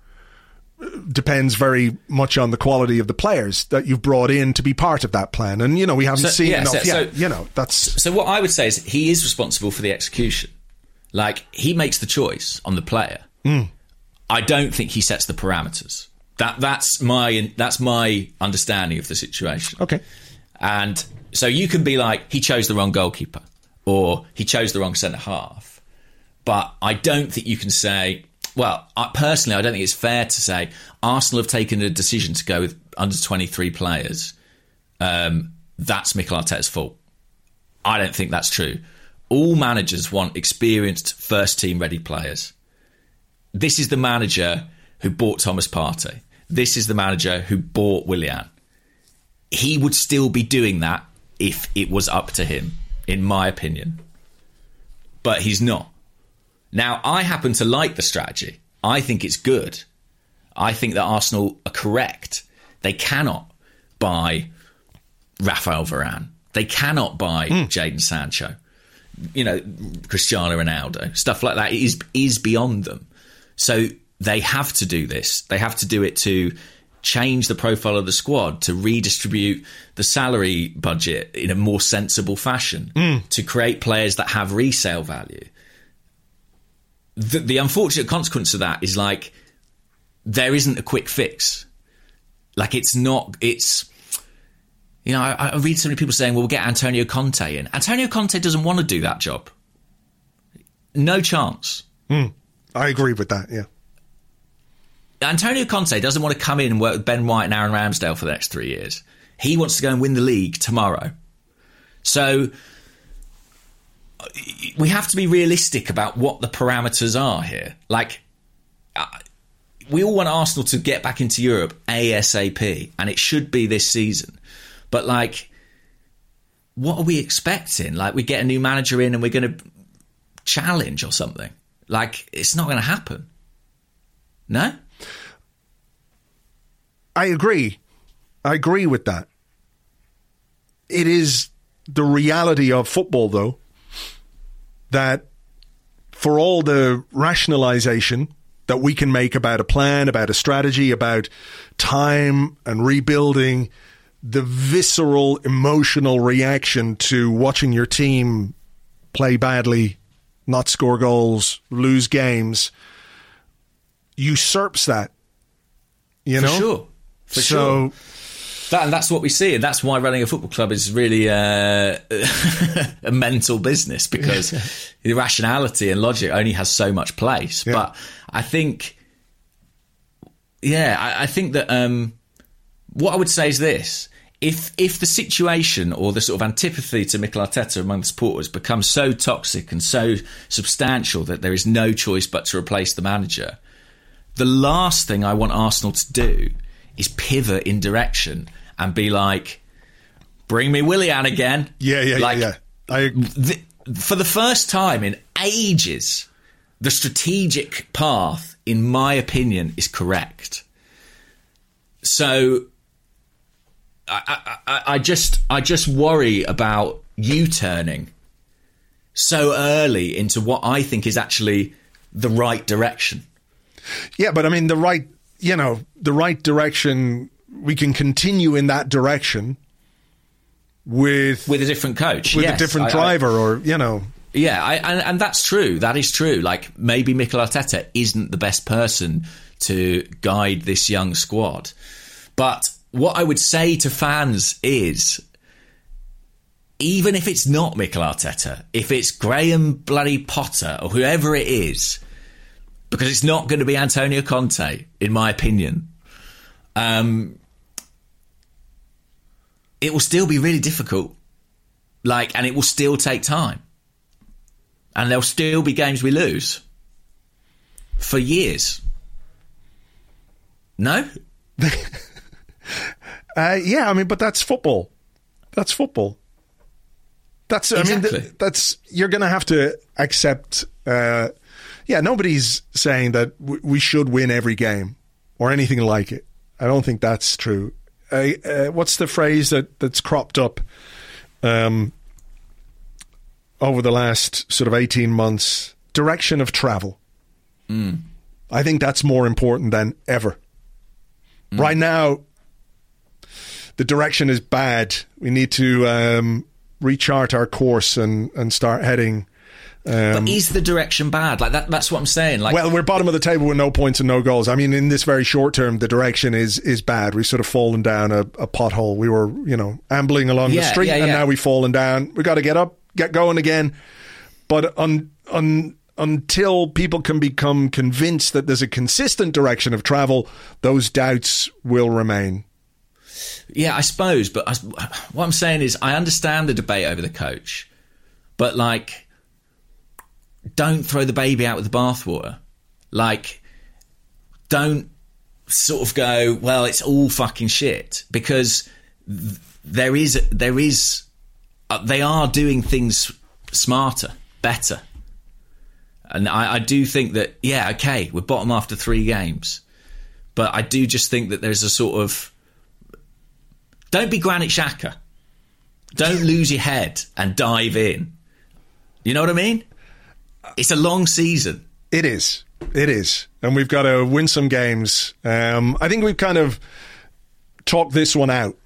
uh, depends very much on the quality of the players that you've brought in to be part of that plan. And you know, we haven't so, seen yeah, enough so, yet. So, you know, that's so. What I would say is he is responsible for the execution. Like he makes the choice on the player. Mm. I don't think he sets the parameters. That that's my that's my understanding of the situation. Okay. And so you can be like, he chose the wrong goalkeeper, or he chose the wrong centre half. But I don't think you can say, well, I, personally, I don't think it's fair to say Arsenal have taken a decision to go with under 23 players. Um, that's Mikel Arteta's fault. I don't think that's true. All managers want experienced first team ready players. This is the manager who bought Thomas Partey. This is the manager who bought Willian. He would still be doing that if it was up to him, in my opinion. But he's not. Now, I happen to like the strategy. I think it's good. I think that Arsenal are correct. They cannot buy Rafael Varane. They cannot buy mm. Jadon Sancho. You know, Cristiano Ronaldo. Stuff like that is is beyond them. So they have to do this. They have to do it to change the profile of the squad, to redistribute the salary budget in a more sensible fashion, mm. to create players that have resale value. The, the unfortunate consequence of that is like there isn't a quick fix. Like it's not. It's you know I, I read so many people saying, "Well, we'll get Antonio Conte in." Antonio Conte doesn't want to do that job. No chance. Mm. I agree with that. Yeah. Antonio Conte doesn't want to come in and work with Ben White and Aaron Ramsdale for the next three years. He wants to go and win the league tomorrow. So we have to be realistic about what the parameters are here. Like, uh, we all want Arsenal to get back into Europe ASAP, and it should be this season. But, like, what are we expecting? Like, we get a new manager in and we're going to challenge or something. Like, it's not going to happen. No? I agree. I agree with that. It is the reality of football, though, that for all the rationalization that we can make about a plan, about a strategy, about time and rebuilding, the visceral emotional reaction to watching your team play badly, not score goals, lose games, usurps that. You For know? Sure. For so, sure. That, and that's what we see, and that's why running a football club is really uh, a mental business because the rationality and logic only has so much place. Yeah. But I think yeah, I, I think that um, what I would say is this: if if the situation or the sort of antipathy to Mikel Arteta among the supporters becomes so toxic and so substantial that there is no choice but to replace the manager, the last thing I want Arsenal to do is pivot in direction and be like, "Bring me Willian again." Yeah, yeah, like, yeah. yeah. I, for the first time in ages, the strategic path, in my opinion, is correct. So I, I, I just I just worry about you turning so early into what I think is actually the right direction. Yeah, but I mean the right, you know, the right direction. We can continue in that direction with with a different coach, with yes, a different I- I- driver, or you know, Yeah, I, and, and that's true. That is true. Like maybe Mikel Arteta isn't the best person to guide this young squad, but what I would say to fans is. Even if it's not Mikel Arteta, if it's Graham bloody Potter or whoever it is, because it's not going to be Antonio Conte, in my opinion, um, it will still be really difficult. Like, and it will still take time and there'll still be games we lose for years. No, Uh, yeah, I mean, but that's football. That's football. That's I mean, th- that's you're going to have to accept. Uh, yeah, nobody's saying that w- we should win every game or anything like it. I don't think that's true. Uh, uh, what's the phrase that that's cropped up um, over the last sort of eighteen months? Direction of travel. I think that's more important than ever. Right now, the direction is bad. We need to um, rechart our course and, and start heading. But um, is the direction bad? Like that? That's what I'm saying. Like, Well, we're bottom of the table with no points and no goals. I mean, in this very short term, the direction is is bad. We've sort of fallen down a, a pothole. We were, you know, ambling along the street, yeah, and now we've fallen down. We've got to get up, get going again. But un, un, until people can become convinced that there's a consistent direction of travel, those doubts will remain. Yeah, I suppose. But I, what I'm saying is, I understand the debate over the coach, but like, don't throw the baby out with the bathwater. Like, don't sort of go, well, it's all fucking shit because th- there is there is uh, they are doing things smarter, better. And I, I do think that, yeah, okay, we're bottom after three games. But I do just think that there's a sort of don't be Granit Xhaka. Don't lose your head and dive in. You know what I mean? It's a long season. It is. It is. And we've got to win some games. Um, I think we've kind of talked this one out.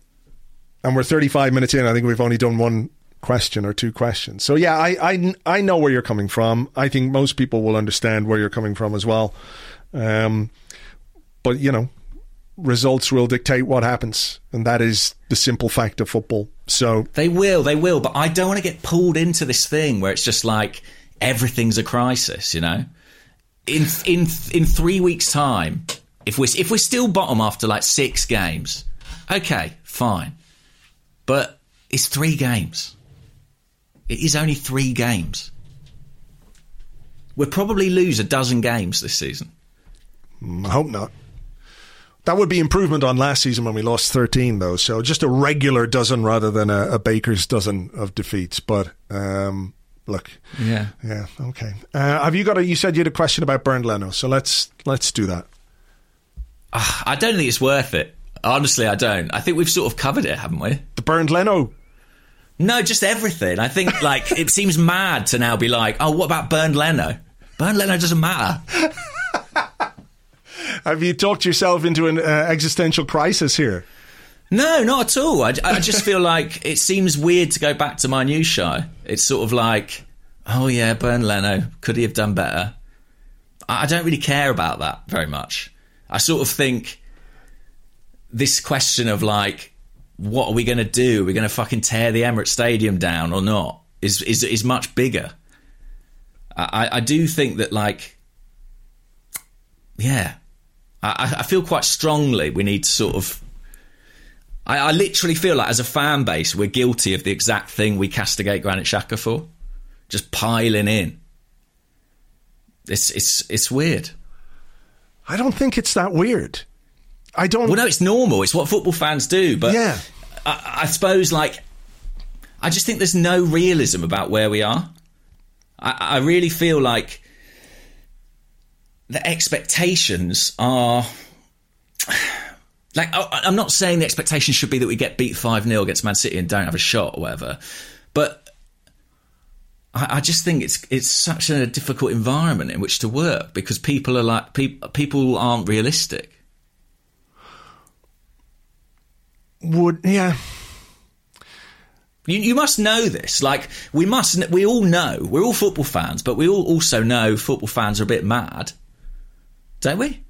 And we're 35 minutes in. I think we've only done one question or two questions. So, yeah, I, I, I know where you're coming from. I think most people will understand where you're coming from as well. Um, but, you know, results will dictate what happens. And that is the simple fact of football. So, They will, they will, but I don't want to get pulled into this thing where it's just like everything's a crisis, you know? In in in 3 weeks time, if we if we're still bottom after like 6 games, okay, fine. But it's 3 games. It is only 3 games. We'll probably lose a dozen games this season. I hope not. That would be improvement on last season when we lost 13, though. So just a regular dozen rather than a, a baker's dozen of defeats. But um, look, Yeah. yeah, okay. Uh, have you got a? You said you had a question about Bernd Leno, so let's let's do that. I don't think it's worth it. Honestly, I don't. I think we've sort of covered it, haven't we? The Bernd Leno. No, just everything. I think like it seems mad to now be like, oh, what about Bernd Leno? Bernd Leno doesn't matter. Have you talked yourself into an uh, existential crisis here? No, not at all. I, I just feel like it seems weird to go back to my new show. It's sort of like, oh yeah, Bernd Leno, could he have done better? I I don't really care about that very much. I sort of think this question of like, what are we going to do? Are we going to fucking tear the Emirates Stadium down or not? Is is is much bigger. I, I do think that like, yeah, I, I feel quite strongly we need to sort of. I, I literally feel like as a fan base, we're guilty of the exact thing we castigate Granit Xhaka for, just piling in. It's it's it's weird. I don't think it's that weird. I don't. Well, no, it's normal. It's what football fans do. But Yeah. I, I suppose, like, I just think there's no realism about where we are. I, I really feel like the expectations are. Like, I, I'm not saying the expectation should be that we get beat 5 0 against Man City and don't have a shot or whatever, but I, I just think it's it's such a difficult environment in which to work because people are like, peop people aren't realistic. Would yeah. You, you must know this. Like we must, we all know. We're all football fans, but we all also know football fans are a bit mad, don't we?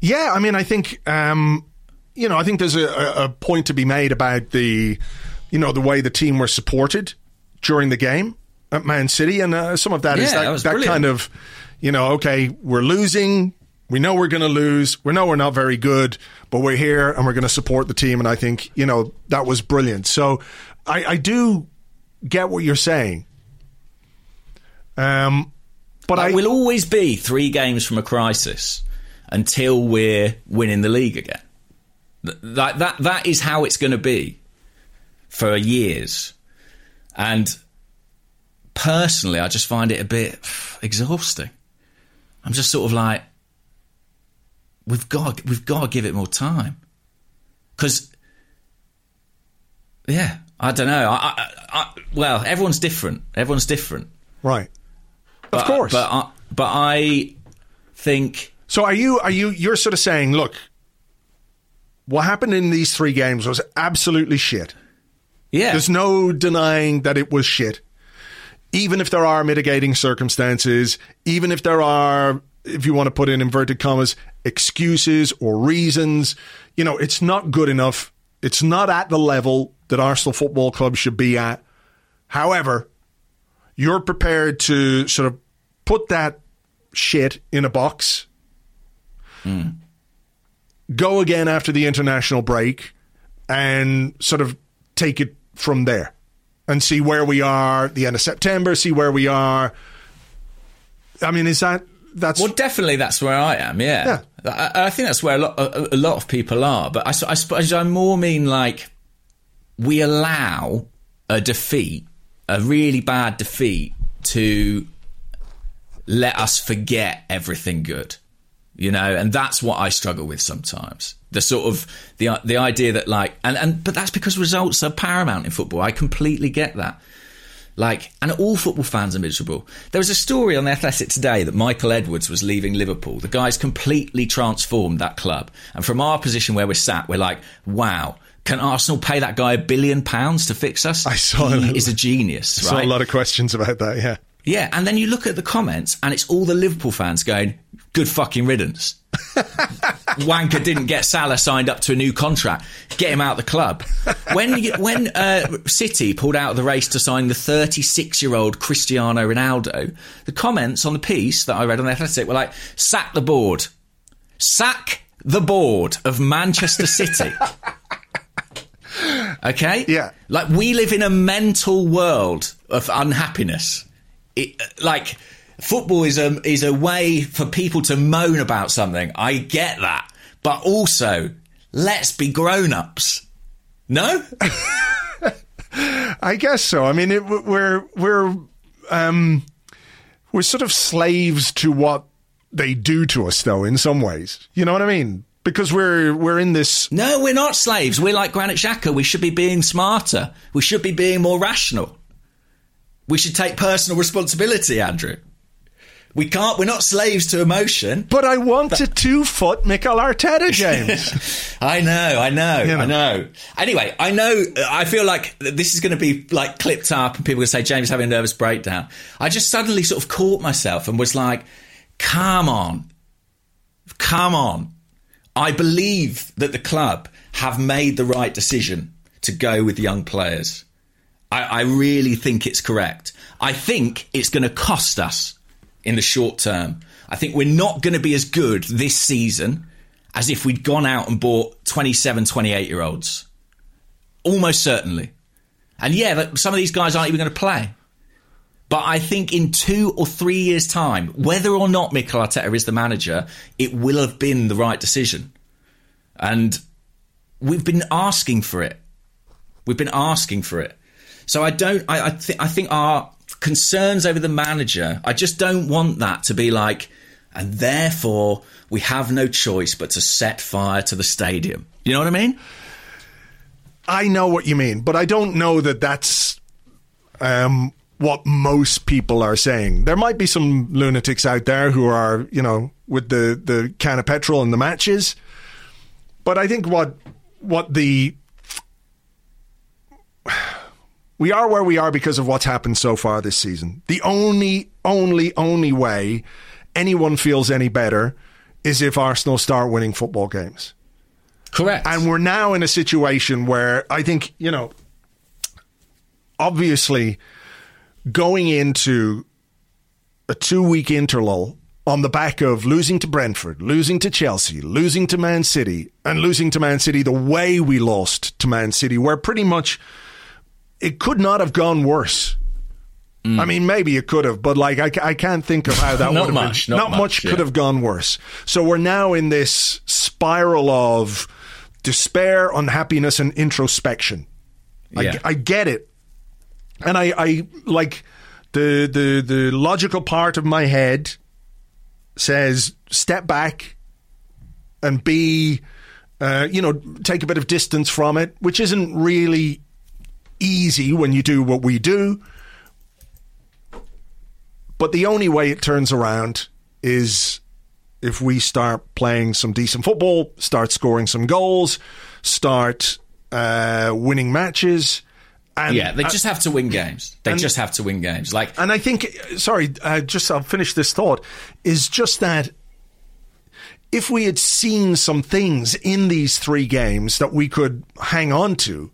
Yeah, I mean, I think um, you know, I think there's a, a- point to be made about the, you know, the way the team were supported during the game at Man City, and uh, some of that is Yeah, that, that that kind of, you know, okay, we're losing, we know we're going to lose, we know we're not very good, but we're here and we're going to support the team, and I think you know that was brilliant. So, I, I do get what you're saying. Um, but Like, I we'll always be three games from a crisis until we're winning the league again. Like that, that is how it's going to be for years. And personally, I just find it a bit exhausting. I'm just sort of like, we've got, we've got to give it more time because, yeah, I don't know. I, I, I, well, everyone's different. Everyone's different. right. But, Of course. but I, but I think So are you are you you're sort of saying, look, what happened in these three games was absolutely shit. yeah, There's no denying that it was shit. Even if there are mitigating circumstances, even if there are if you want to put in inverted commas excuses or reasons, you know, it's not good enough. It's not at the level that Arsenal Football Club should be at. However, you're prepared to sort of put that shit in a box, hmm. Go again after the international break, and sort of take it from there and see where we are at the end of September, see where we are. I mean, is that that's well, definitely that's where I am. Yeah, I, I think that's where a lot a, a lot of people are. But I, I suppose I more mean like we allow a defeat, a really bad defeat, to let us forget everything good. You know, and that's what I struggle with sometimes. The sort of the the idea that like and and but that's because results are paramount in football. I completely get that. Like, and all football fans are miserable. There was a story on the Athletic today that Michael Edwards was leaving Liverpool. The guy's completely transformed that club. And from our position where we're sat, we're like, wow, can Arsenal pay that guy a billion pounds to fix us? I saw he that. is a genius, I saw a lot of questions about that. Yeah, Yeah, and then you look at the comments, and it's all the Liverpool fans going, "Good fucking riddance." Wanker didn't get Salah signed up to a new contract. Get him out the club. When when uh, City pulled out of the race to sign the 36 year old Cristiano Ronaldo, the comments on the piece that I read on the Athletic were like, "Sack the board, sack the board of Manchester City." Okay? Yeah. Like we live in a mental world of unhappiness. It, like football is a is a way for people to moan about something. I get that. But also, let's be grown-ups. No? I guess so. I mean, it, we're we're um, we're sort of slaves to what they do to us, though. In some ways, you know what I mean? Because we're we're in this. No, we're not slaves. We're like Granit Xhaka. We should be being smarter. We should be being more rational. We should take personal responsibility, Andrew. We can't. We're not slaves to emotion. But I want a two foot Mikel Arteta, James. I know, I know, You know. I know. Anyway, I know. I feel like this is going to be like clipped up, and people will say James having a nervous breakdown. I just suddenly sort of caught myself and was like, "Come on, come on." I believe that the club have made the right decision to go with young players. I, I really think it's correct. I think it's going to cost us in the short term. I think we're not going to be as good this season as if we'd gone out and bought 27, 28 year olds. Almost certainly. And yeah, some of these guys aren't even going to play. But I think in two or three years' time, whether or not Mikel Arteta is the manager, it will have been the right decision. And we've been asking for it. We've been asking for it. So I don't. I I, th- I think our concerns over the manager. I just don't want that to be like, and therefore we have no choice but to set fire to the stadium. You know what I mean? I know what you mean, but I don't know that that's um, what most people are saying. There might be some lunatics out there who are, you know, with the, the can of petrol and the matches. But I think what what the we are where we are because of what's happened so far this season. The only, only, only way anyone feels any better is if Arsenal start winning football games. Correct. And we're now in a situation where I think, you know, obviously going into a two week interlull on the back of losing to Brentford, losing to Chelsea, losing to Man City, and losing to Man City the way we lost to Man City, where pretty much it could not have gone worse. I mean, maybe it could have, but like I, I can't think of how that would have much, been. not much, much, could yeah. have gone worse. So we're now in this spiral of despair, unhappiness, and introspection. I, Yeah. I get it, and I, I like the the the logical part of my head says step back and be, uh, you know, take a bit of distance from it, which isn't really easy when you do what we do. But the only way it turns around is if we start playing some decent football, start scoring some goals, start uh, winning matches. And, yeah, they just have to win games. They and- just have to win games. Like and I think, sorry, uh, just I'll finish this thought, is just that if we had seen some things in these three games that we could hang on to,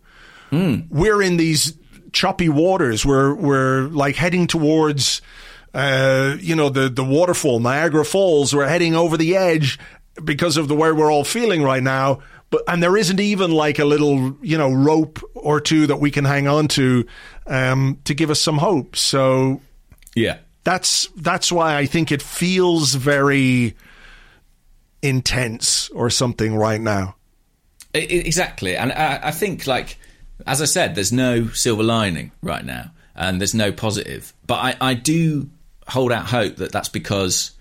we're in these choppy waters. We're we're like heading towards, uh, you know, the the waterfall, Niagara Falls. We're heading over the edge because of the way we're all feeling right now. But and there isn't even like a little, you know, rope or two that we can hang on to um, to give us some hope. So yeah, that's that's why I think it feels very intense or something right now. Exactly. And I, I think, like, as I said, there's no silver lining right now, and there's no positive. But I, I do hold out hope that that's because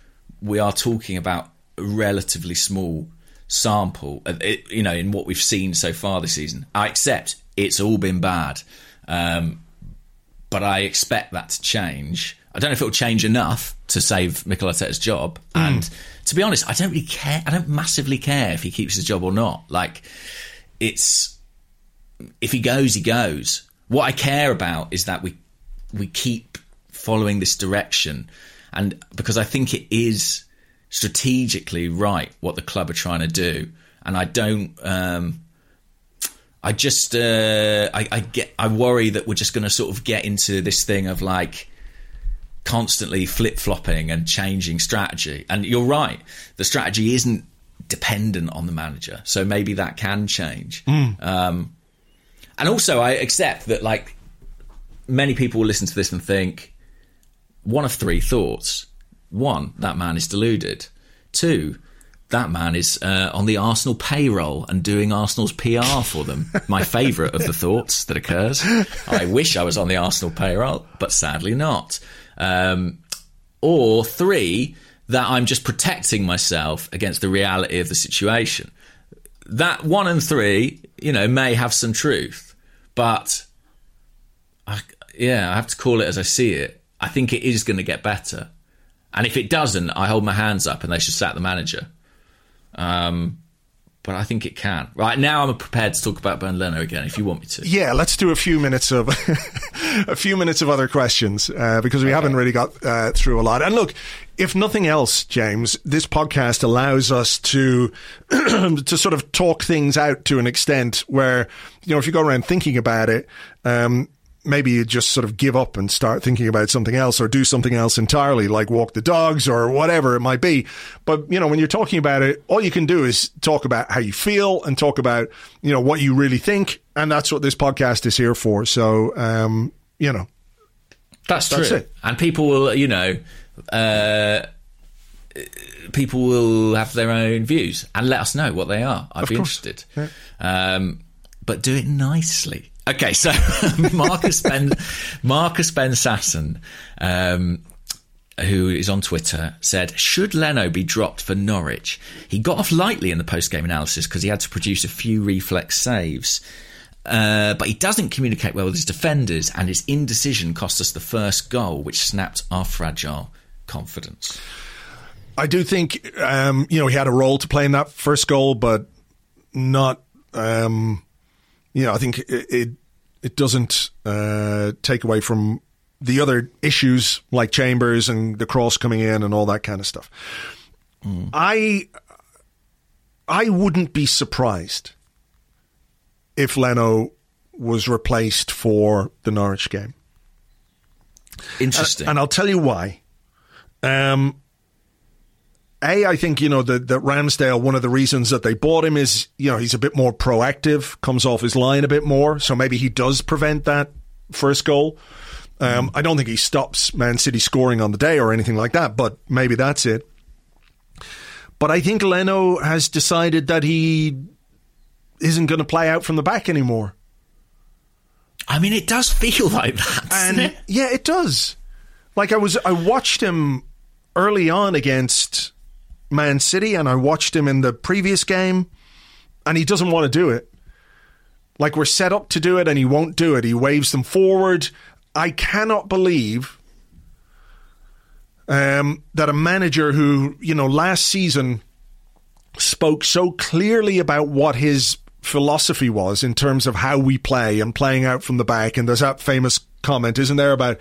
we are talking about a relatively small sample, uh, it, you know, in what we've seen so far this season. I accept it's all been bad, um, but I expect that to change. I don't know if it'll change enough to save Mikel Arteta's job. And to be honest, I don't really care. I don't massively care if he keeps his job or not. Like, it's if he goes, he goes. What I care about is that we we keep following this direction, and because I think it is strategically right what the club are trying to do, and I don't. Um, I just uh, I, I get I worry that we're just going to sort of get into this thing of like constantly flip flopping and changing strategy. And you're right, the strategy isn't dependent on the manager, so maybe that can change. Um, and also, I accept that like many people will listen to this and think one of three thoughts: one, that man is deluded; two. That man is uh, on the Arsenal payroll and doing Arsenal's PR for them. My favourite of the thoughts that occurs. I wish I was on the Arsenal payroll, but sadly not. Um, or three, that I'm just protecting myself against the reality of the situation. That one and three, you know, may have some truth, but I, yeah, I have to call it as I see it. I think it is going to get better, and if it doesn't, I hold my hands up and they should sack the manager. Um, but I think it can. Right now, I'm prepared to talk about Bernd Leno again if you want me to. Yeah, let's do a few minutes of a few minutes of other questions uh, because we haven't really got uh, through a lot. And look, if nothing else, James, this podcast allows us to to sort of talk things out to an extent where you know if you go around thinking about it. Um, maybe you just sort of give up and start thinking about something else or do something else entirely, like walk the dogs or whatever it might be. But, you know, when you're talking about it, all you can do is talk about how you feel and talk about, you know, what you really think. And that's what this podcast is here for. So, um, you know, That's, That's true. it. And people will, you know, uh, people will have their own views and let us know what they are. I'd Of be course. interested. Um, but do it nicely. Okay, so Marcus Ben Marcus Ben Sasson, um, who is on Twitter, said, "Should Leno be dropped for Norwich? He got off lightly in the post-game analysis because he had to produce a few reflex saves." Uh, but he doesn't communicate well with his defenders, and his indecision cost us the first goal, which snapped our fragile confidence. I do think, um, you know, he had a role to play in that first goal, but not, um, you know, I think it, it, it doesn't uh, take away from the other issues like Chambers and the cross coming in and all that kind of stuff. I, I wouldn't be surprised if Leno was replaced for the Norwich game. Interesting. And I'll tell you why. Um, a, I think, you know, that that Ramsdale, one of the reasons that they bought him is, you know, he's a bit more proactive, comes off his line a bit more. So maybe he does prevent that first goal. Um, I don't think he stops Man City scoring on the day or anything like that, but maybe that's it. But I think Leno has decided that he isn't going to play out from the back anymore. I mean, it does feel like that, and it? yeah, it does. Like I was, I watched him early on against Man City, and I watched him in the previous game, and he doesn't want to do it. Like we're set up to do it, and he won't do it. He waves them forward. I cannot believe um, that a manager who, you know, last season spoke so clearly about what his philosophy was in terms of how we play and playing out from the back. And there's that famous comment, isn't there, about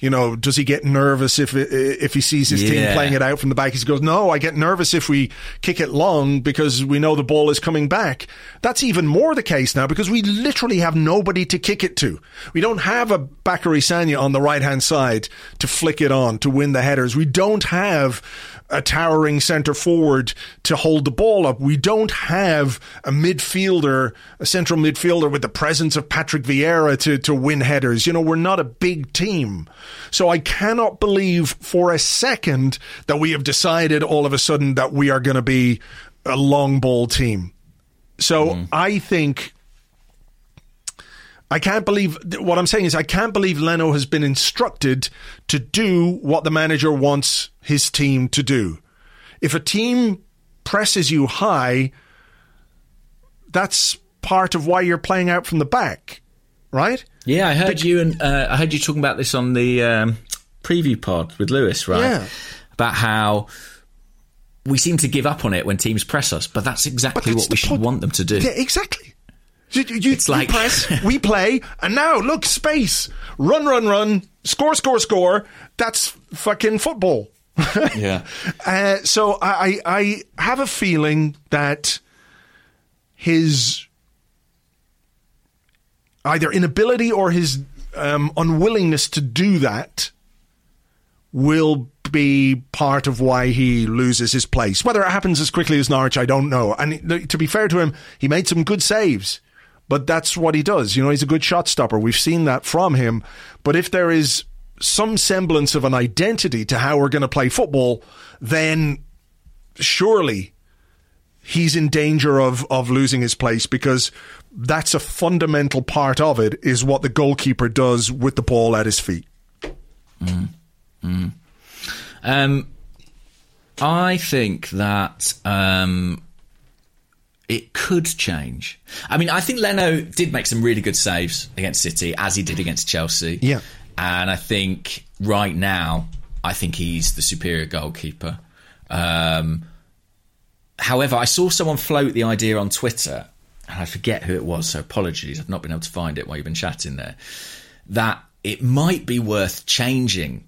you know, does he get nervous if if he sees his team playing it out from the back? He goes, no, I get nervous if we kick it long because we know the ball is coming back. That's even more the case now because we literally have nobody to kick it to. We don't have a Bakary Sagna on the right hand side to flick it on to win the headers. We don't have a towering centre forward to hold the ball up. We don't have a midfielder, a central midfielder with the presence of Patrick Vieira to, to win headers. You know, we're not a big team. So I cannot believe for a second that we have decided all of a sudden that we are going to be a long ball team. So mm-hmm. I think I can't believe what I'm saying is I can't believe Leno has been instructed to do what the manager wants his team to do. If a team presses you high, that's part of why you're playing out from the back, right? Yeah, I heard you and uh, I heard you talking about this on the um, preview pod with Lewis, right? Yeah. About how we seem to give up on it when teams press us, but that's exactly that's what we should point. want them to do. Yeah, exactly. You, you, It's like- press, we play, and now look, space, run, run, run, score, score, score. That's fucking football. Yeah. Uh, so I, I have a feeling that his either inability or his um, unwillingness to do that will be part of why he loses his place. Whether it happens as quickly as Norwich, I don't know. And to be fair to him, he made some good saves. But that's what he does. You know, he's a good shot stopper. We've seen that from him. But if there is some semblance of an identity to how we're going to play football, then surely he's in danger of, of losing his place because that's a fundamental part of it is what the goalkeeper does with the ball at his feet. Um, I think that um, it could change. I mean, I think Leno did make some really good saves against City, as he did against Chelsea. Yeah. And I think right now, I think he's the superior goalkeeper. Um, however, I saw someone float the idea on Twitter, and I forget who it was, so apologies. I've not been able to find it while you've been chatting there. That it might be worth changing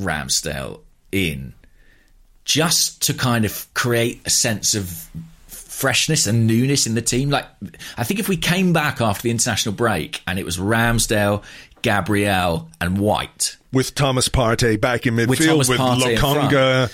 Ramsdale in just to kind of create a sense of freshness and newness in the team. Like, I think if we came back after the international break and it was Ramsdale, Gabriel, and White. with Thomas Partey back in midfield With with, Partey Lokonga.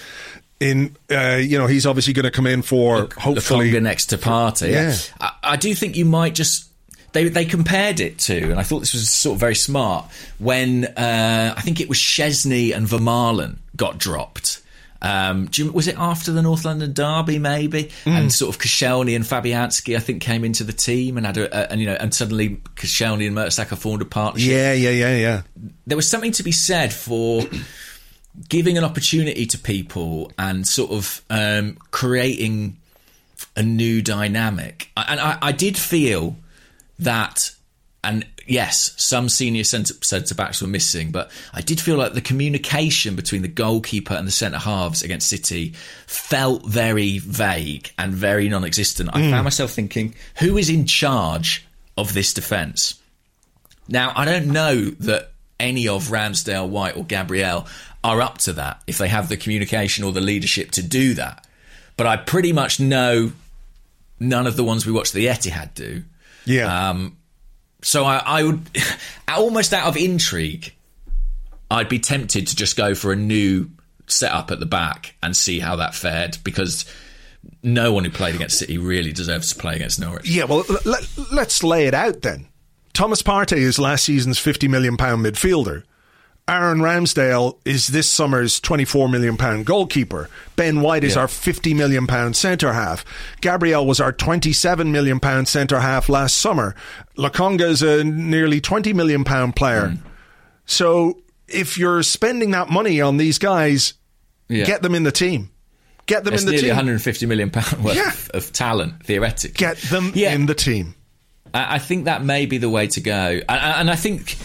In, uh, you know, he's obviously going to come in for hopefully Lokonga next to Partey. Yeah. I, I do think you might just. They, they compared it to, and I thought this was sort of very smart, when uh, I think it was Szczesny and Vermaelen got dropped. Um, do you, was it after the North London derby, maybe? Mm. And sort of Koscielny and Fabianski, I think, came into the team and had a, a and you know, and suddenly Koscielny and Mertesacker formed a partnership Yeah, yeah, yeah, yeah. there was something to be said for giving an opportunity to people and sort of um, creating a new dynamic. And I, I did feel that, and yes, some senior centre, centre backs were missing, but I did feel like the communication between the goalkeeper and the centre halves against City felt very vague and very non existent. I found myself thinking, who is in charge of this defence? Now, I don't know that any of Ramsdale, White, or Gabriel are up to that if they have the communication or the leadership to do that. But I pretty much know none of the ones we watched the Etihad do. Yeah. Um, so I, I would, almost out of intrigue, I'd be tempted to just go for a new setup at the back and see how that fared because no one who played against City really deserves to play against Norwich. Yeah, well, let, let's lay it out then. Thomas Partey is last season's £50 million midfielder. Aaron Ramsdale is this summer's £24 million goalkeeper. Ben White is Yeah. our £50 million centre half. Gabriel was our £27 million centre half last summer. Lokonga is a nearly £20 million player. Hmm. So if you're spending that money on these guys, Yeah. get them in the team. Get them It's in the nearly team. 150 million pound worth Yeah. of, talent, theoretically. Get them in the team. I, think that may be the way to go, and I think,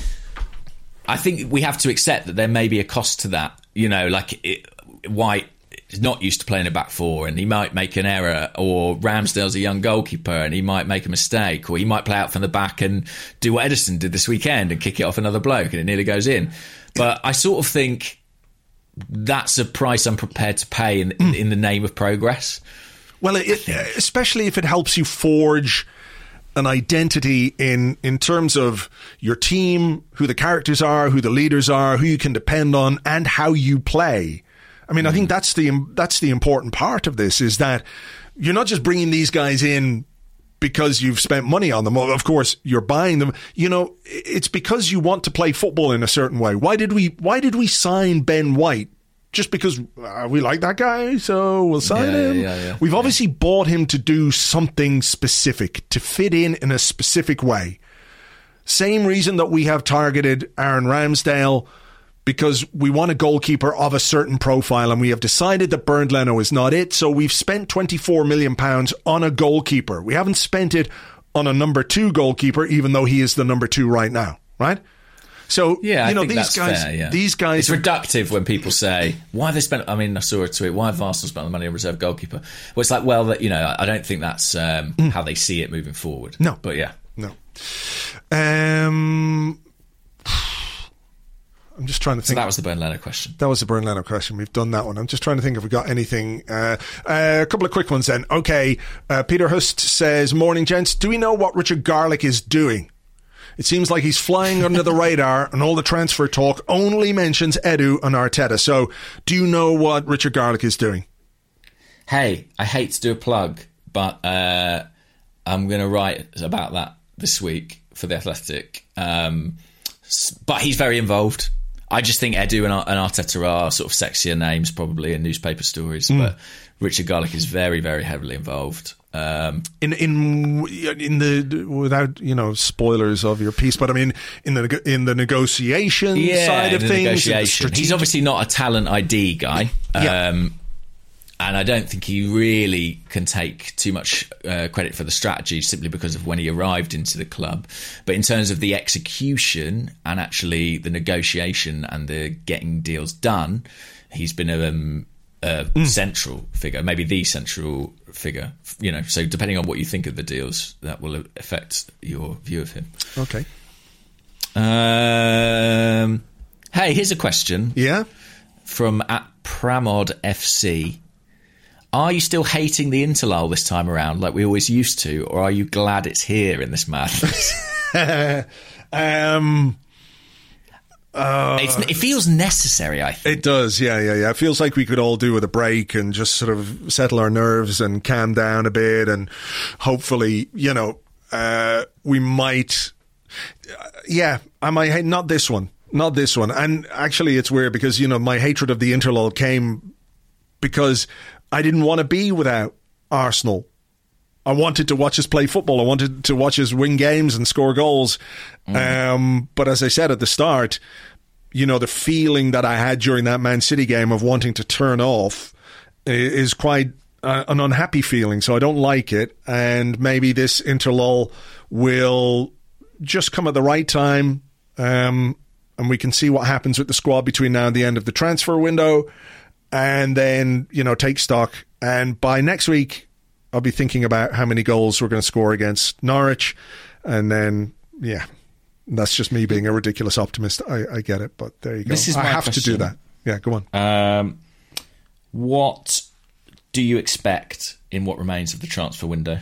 I think we have to accept that there may be a cost to that. You know, like it, White is not used to playing a back four, and he might make an error, or Ramsdale's a young goalkeeper, and he might make a mistake, or he might play out from the back and do what Ederson did this weekend and kick it off another bloke, and it nearly goes in. But I sort of think that's a price I'm prepared to pay in, in, the name of progress. Well, it, especially if it helps you forge an identity in in terms of your team, who the characters are, who the leaders are, who you can depend on, and how you play. I mean, I think mm. that's the that's the important part of this is that you're not just bringing these guys in because you've spent money on them. Well, of course, you're buying them. You know, it's because you want to play football in a certain way. Why did we Why did we sign Ben White? Just because uh, we like that guy, so we'll sign Yeah, him. yeah, yeah. We've obviously bought him to do something specific, to fit in in a specific way. Same reason that we have targeted Aaron Ramsdale because we want a goalkeeper of a certain profile and we have decided that Bernd Leno is not it. So we've spent 24 million pounds on a goalkeeper. We haven't spent it on a number two goalkeeper, even though he is the number two right now, right? So, Yeah, you know, I think these guys, fair, yeah. these guys, It's reductive when people say, "Why have they spent?" I mean, I saw a tweet. Why have Arsenal spent the money on reserve goalkeeper? Well, it's like, well, that you know, I don't think that's um, how they see it moving forward. Mm. No. but yeah, no. Um, I'm just trying to so think. that was the Bernd Leno question. That was the Bernd Leno question. We've done that one. I'm just trying to think if we got anything. Uh, uh, a couple of quick ones then. Okay. Uh, Peter Hust says, Morning, gents. Do we know what Richard Garlick is doing? It seems like he's flying under the radar, and all the transfer talk only mentions Edu and Arteta. So, do you know what Richard Garlick is doing? Hey, I hate to do a plug, but uh, I'm going to write about that this week for the Athletic. Um, but he's very involved. I just think Edu and, Ar- and Arteta are sort of sexier names, probably in newspaper stories. Hmm. But Richard Garlick is very, very heavily involved. Um, In in in the without you know spoilers of your piece, but I mean in the in the negotiation side of things, in the. He's obviously not a talent ID guy. Yeah. Um, and I don't think he really can take too much uh, credit for the strategy simply because of when he arrived into the club. But in terms of the execution and actually the negotiation and the getting deals done, he's been a, um, a Hmm. central figure, maybe the central figure. You know, so depending on what you think of the deals, that will affect your view of him. okay. Um, hey, here's a question Yeah. from at Pramod FC. Are you still hating the Interlull this time around, like we always used to, or are you glad it's here in this madness? um, it's, it feels necessary. I think. It does, yeah, yeah, yeah. It feels like we could all do with a break and just sort of settle our nerves and calm down a bit, and hopefully, you know, uh, we might. Uh, yeah, I might hate not this one, not this one. And actually, it's weird because you know my hatred of the interlull came because I didn't want to be without Arsenal. I wanted to watch us play football. I wanted to watch us win games and score goals. Um, but as I said at the start, you know, the feeling that I had during that Man City game of wanting to turn off is quite uh, an unhappy feeling. So I don't like it. And maybe this interlull will just come at the right time. Um, and we can see what happens with the squad between now and the end of the transfer window. And then, you know, take stock. And by next week, I'll be thinking about how many goals we're going to score against Norwich. And then, yeah, that's just me being a ridiculous optimist. I, I get it, but there you go. This is I have to do that. Yeah, go on. Um, what do you expect in what remains of the transfer window?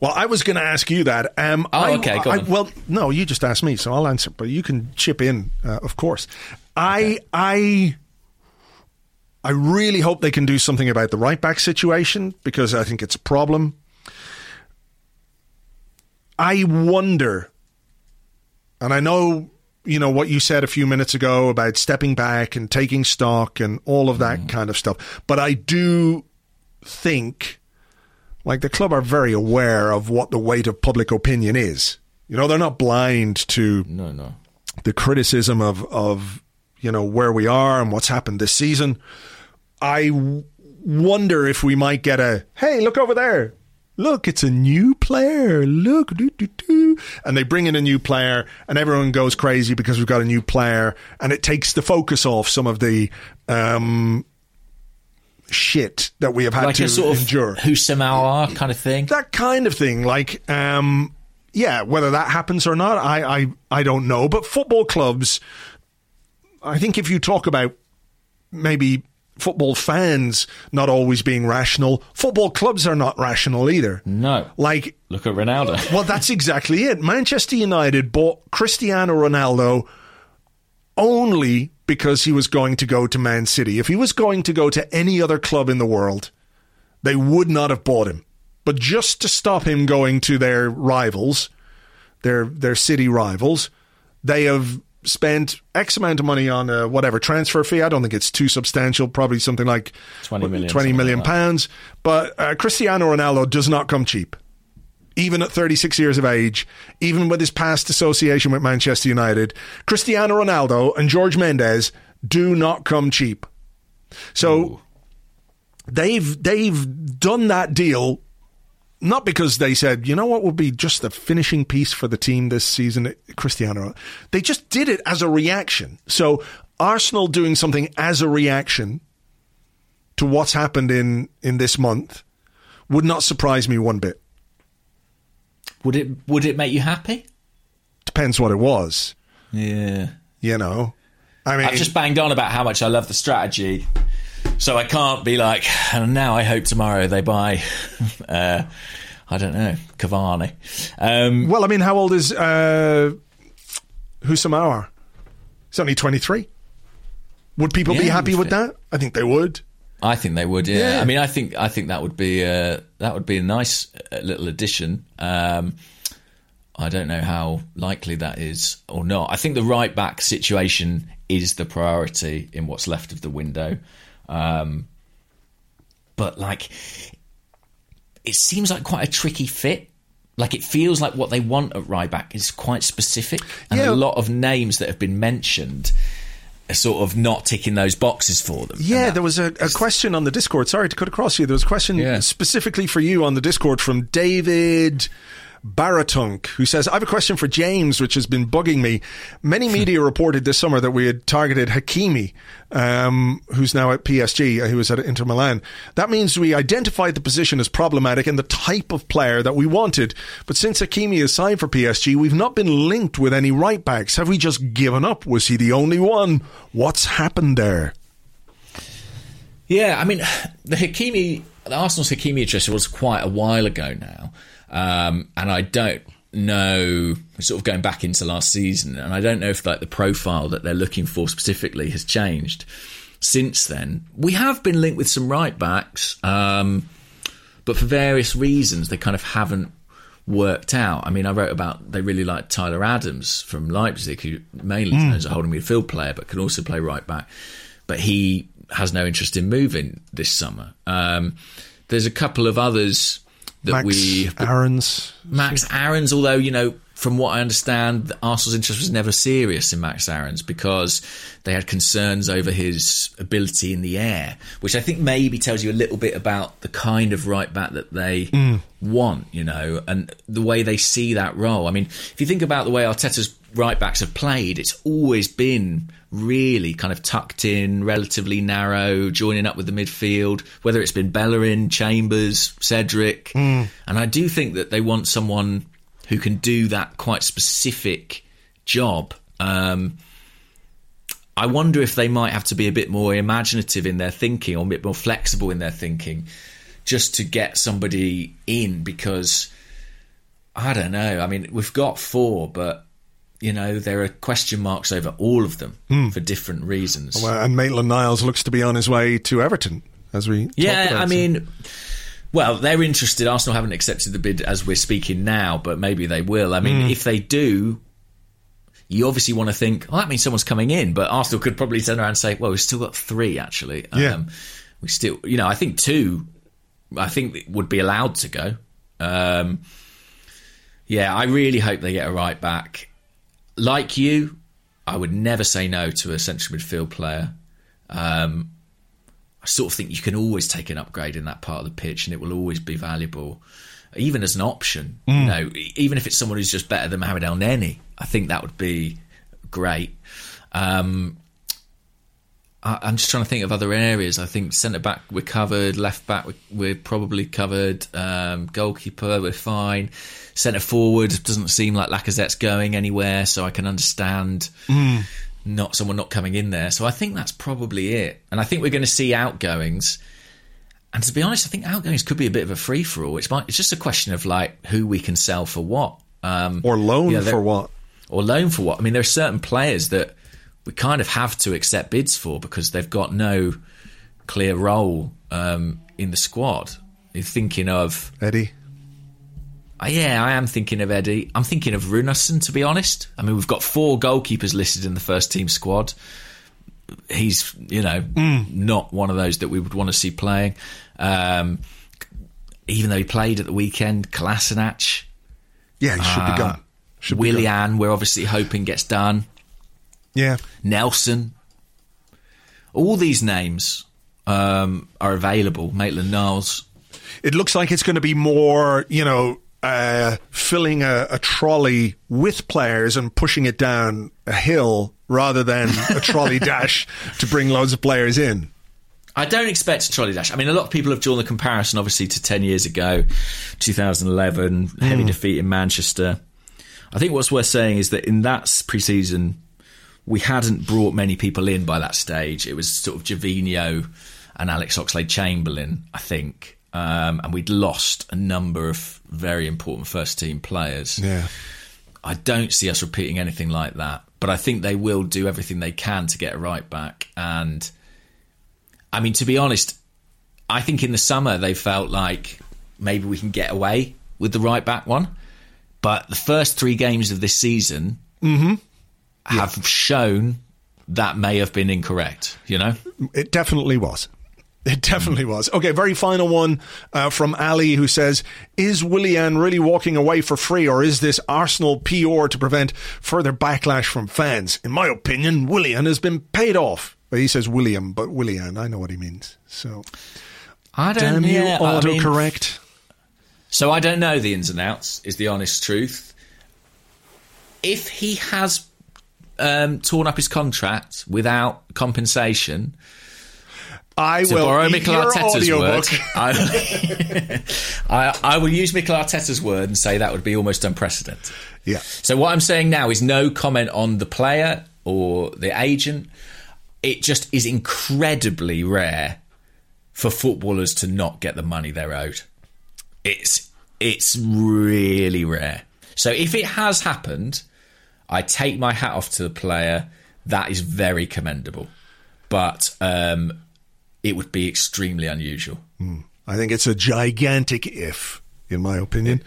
Well, I was going to ask you that. Um, Oh, I, okay, go I- well, no, you just asked me, so I'll answer. But you can chip in, uh, of course. I, I, I really hope they can do something about the right back situation because I think it's a problem. I wonder, and I know you know what you said a few minutes ago about stepping back and taking stock and all of that mm-hmm. kind of stuff, but I do think like the club are very aware of what the weight of public opinion is. You know, they're not blind to No, no. the criticism of of you know where we are and what's happened this season. I wonder if we might get a hey, look over there. Look, it's a new player. Look, doo, doo, doo. and they bring in a new player, and everyone goes crazy because we've got a new player, and it takes the focus off some of the um, shit that we have had Like to a sort of endure who somehow are kind of thing. that kind of thing. Like, um, yeah, whether that happens or not, I, I, I don't know. But football clubs, I think if you talk about maybe football fans not always being rational, football clubs are not rational either. No. Like, Look at Ronaldo. well, that's exactly it. Manchester United bought Cristiano Ronaldo only because he was going to go to Man City. If he was going to go to any other club in the world, they would not have bought him. But just to stop him going to their rivals, their their city rivals, they have spent X amount of money on a whatever transfer fee. I don't think it's too substantial. Probably something like 20 million, 20 something million like pounds. But uh, Cristiano Ronaldo does not come cheap even at 36 years of age, even with his past association with Manchester United, Cristiano Ronaldo and George Mendes do not come cheap. So they've they've done that deal not because they said, you know what would be just the finishing piece for the team this season, Cristiano. They just did it as a reaction. So Arsenal doing something as a reaction to what's happened in in this month would not surprise me one bit. Would it would it make you happy? Depends what it was, Yeah. you know. I mean, I've just banged on about how much I love the strategy. So I can't be like, and now I hope tomorrow they buy, uh, I don't know, Cavani. Um, well, I mean, how old is uh? He's only 23. Would people be happy with that? I think they would. I think they would. Yeah. Yeah. I mean, I think I think that would be uh, that would be a nice uh, little addition. Um, I don't know how likely that is or not. I think the right back situation is the priority in what's left of the window. Um, but like, it seems like quite a tricky fit. Like it feels like what they want at right back is quite specific, and Yeah. a lot of names that have been mentioned are sort of not ticking those boxes for them. Yeah, there was a, a question on the Discord. Sorry to cut across you. There was a question Yeah. specifically for you on the Discord from David Baratunk, who says, I have a question for James, which has been bugging me. Many media reported this summer that we had targeted Hakimi, um, who's now at PSG, uh, who was at Inter Milan. That means we identified the position as problematic and the type of player that we wanted. But since Hakimi is signed for PSG, we've not been linked with any right backs. Have we just given up? Was he the only one? What's happened there? Yeah, I mean, the Hakimi, the Arsenal's Hakimi interest was quite a while ago now, um, and I don't know sort of going back into last season and I don't know if like the profile that they're looking for specifically has changed since then. We have been linked with some right backs, um, but for various reasons they kind of haven't worked out. I mean, I wrote about they really like Tyler Adams from Leipzig, who mainly mm. is a holding midfield player, but can also play right back. But he has no interest in moving this summer. Um, there's a couple of others that Max we Aarons. Max Aarons, although you know from what I understand, Arsenal's interest was never serious in Max Aarons because they had concerns over his ability in the air, which I think maybe tells you a little bit about the kind of right back that they mm. want, you know, and the way they see that role. I mean, if you think about the way Arteta's right backs have played, it's always been really kind of tucked in, relatively narrow, joining up with the midfield, whether it's been Bellerin, Chambers, Cedric. Mm. And I do think that they want someone who can do that quite specific job. Um, I wonder if they might have to be a bit more imaginative in their thinking or a bit more flexible in their thinking just to get somebody in because I don't know. I mean, we've got four, but you know, there are question marks over all of them mm. for different reasons. Well, and Maitland Niles looks to be on his way to Everton, as we yeah. I mean, well, they're interested. Arsenal haven't accepted the bid as we're speaking now, but maybe they will. I mean, mm. if they do, you obviously want to think, well, that means someone's coming in. But Arsenal could probably turn around and say, well, we've still got three, actually. Yeah. Um, we still, you know, I think two, I think would be allowed to go. Um, yeah, I really hope they get a right back. Like you, I would never say no to a central midfield player. Um, I sort of think you can always take an upgrade in that part of the pitch, and it will always be valuable, even as an option. Mm. You know, even if it's someone who's just better than Mohamed Elneny, I think that would be great. Um, I, am just trying to think of other areas. I think centre back we're covered, left back we're, probably covered, um, goalkeeper we're fine. Centre forward doesn't seem like Lacazette's going anywhere, so I can understand. Mm not someone not coming in there. So I think that's probably it. And I think we're going to see outgoings. And to be honest, I think outgoings could be a bit of a free for all. It's, it's just a question of like who we can sell for what, um, or loan you know, for what, or loan for what. I mean, there are certain players that we kind of have to accept bids for because they've got no clear role um, in the squad. You're thinking of Eddie. Uh, yeah, I am thinking of Eddie. I'm thinking of Runarsson, to be honest. I mean, we've got four goalkeepers listed in the first team squad. He's, you know, mm. not one of those that we would want to see playing. Um, even though he played at the weekend, Kolasinac. Yeah, he should uh, be gone. Should Willian, we're obviously hoping gets done. Yeah. Nelson. All these names um, are available. Maitland Niles. It looks like it's going to be more, you know, uh, filling a, a, trolley with players and pushing it down a hill rather than a trolley dash to bring loads of players in. I don't expect a trolley dash. I mean, a lot of people have drawn the comparison, obviously, to 10 years ago, 2011, mm. heavy defeat in Manchester. I think what's worth saying is that in that pre-season, we hadn't brought many people in by that stage. It was sort of Gervinho and Alex Oxlade-Chamberlain, I think. Um, and we'd lost a number of very important first team players. Yeah. I don't see us repeating anything like that, but I think they will do everything they can to get a right back. And I mean, to be honest, I think in the summer they felt like maybe we can get away with the right back one. But the first three games of this season mm-hmm. have yeah. shown that may have been incorrect, you know? It definitely was. It definitely was. Okay, very final one uh, from Ali who says, Is Willian really walking away for free or is this Arsenal PR to prevent further backlash from fans? In my opinion, Willian has been paid off. Well, he says William, but Willian, I know what he means. So, I don't damn you, yeah, autocorrect. I mean, so I don't know the ins and outs, is the honest truth. If he has um, torn up his contract without compensation, I to will borrow Mikel Arteta's word. I, I, I, will use Mikel Arteta's word and say that would be almost unprecedented. Yeah. So what I'm saying now is no comment on the player or the agent. It just is incredibly rare for footballers to not get the money they're owed. It's it's really rare. So if it has happened, I take my hat off to the player. That is very commendable, but um, it would be extremely unusual. I think it's a gigantic if, in my opinion.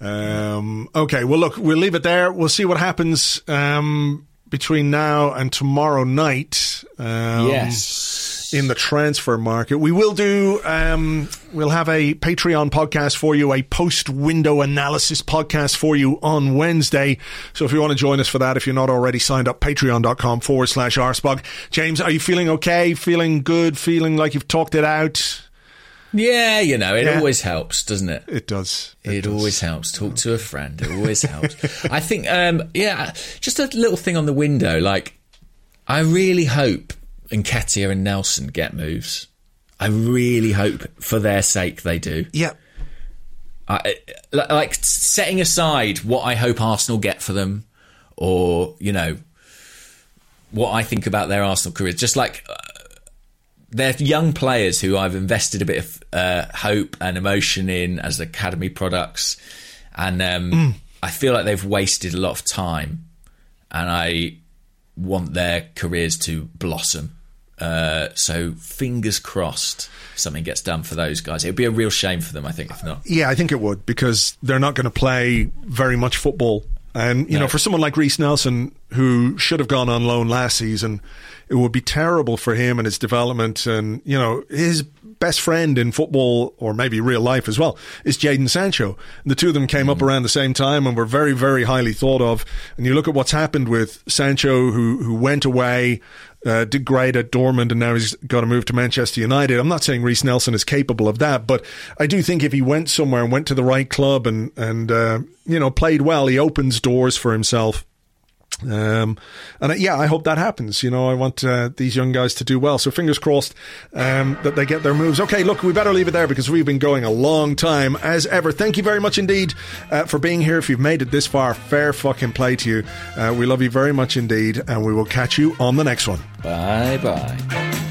Um, okay, well, look, we'll leave it there. We'll see what happens um, between now and tomorrow night. Um, yes. in the transfer market. We will do, um, we'll have a Patreon podcast for you, a post window analysis podcast for you on Wednesday. So if you want to join us for that, if you're not already signed up, patreon.com forward slash arseblog. James, are you feeling okay? Feeling good? Feeling like you've talked it out? Yeah, you know, it Yeah. always helps, doesn't it? It does. It, does. always helps. Talk to a friend. It always helps. I think, um, yeah, just a little thing on the window. Like, I really hope Nketiah and Nelson get moves. I really hope, for their sake, they do. Yeah. I, like setting aside what I hope Arsenal get for them, or you know, what I think about their Arsenal careers. Just like they're young players who I've invested a bit of uh, hope and emotion in as academy products, and um, I feel like they've wasted a lot of time, and I want their careers to blossom. Uh, so fingers crossed something gets done for those guys. It would be a real shame for them, I think, if not. Yeah, I think it would because they're not going to play very much football. And, you No. know, for someone like Reiss Nelson, who should have gone on loan last season, it would be terrible for him and his development. And, you know, his best friend in football, or maybe real life as well, is Jadon Sancho. The two of them came up mm. around the same time and were very, very highly thought of. And you look at what's happened with Sancho, who, who went away, uh, at Dortmund and now he's got to move to Manchester United. I'm not saying Reiss Nelson is capable of that, but I do think if he went somewhere and went to the right club and, and, uh, you know, played well, he opens doors for himself. Um, and uh, yeah, I hope that happens. You know, I want uh, these young guys to do well. So fingers crossed um, that they get their moves. Okay, look, we better leave it there because we've been going a long time as ever. Thank you very much indeed uh, for being here. If you've made it this far, fair fucking play to you. Uh, we love you very much indeed, and we will catch you on the next one. Bye bye.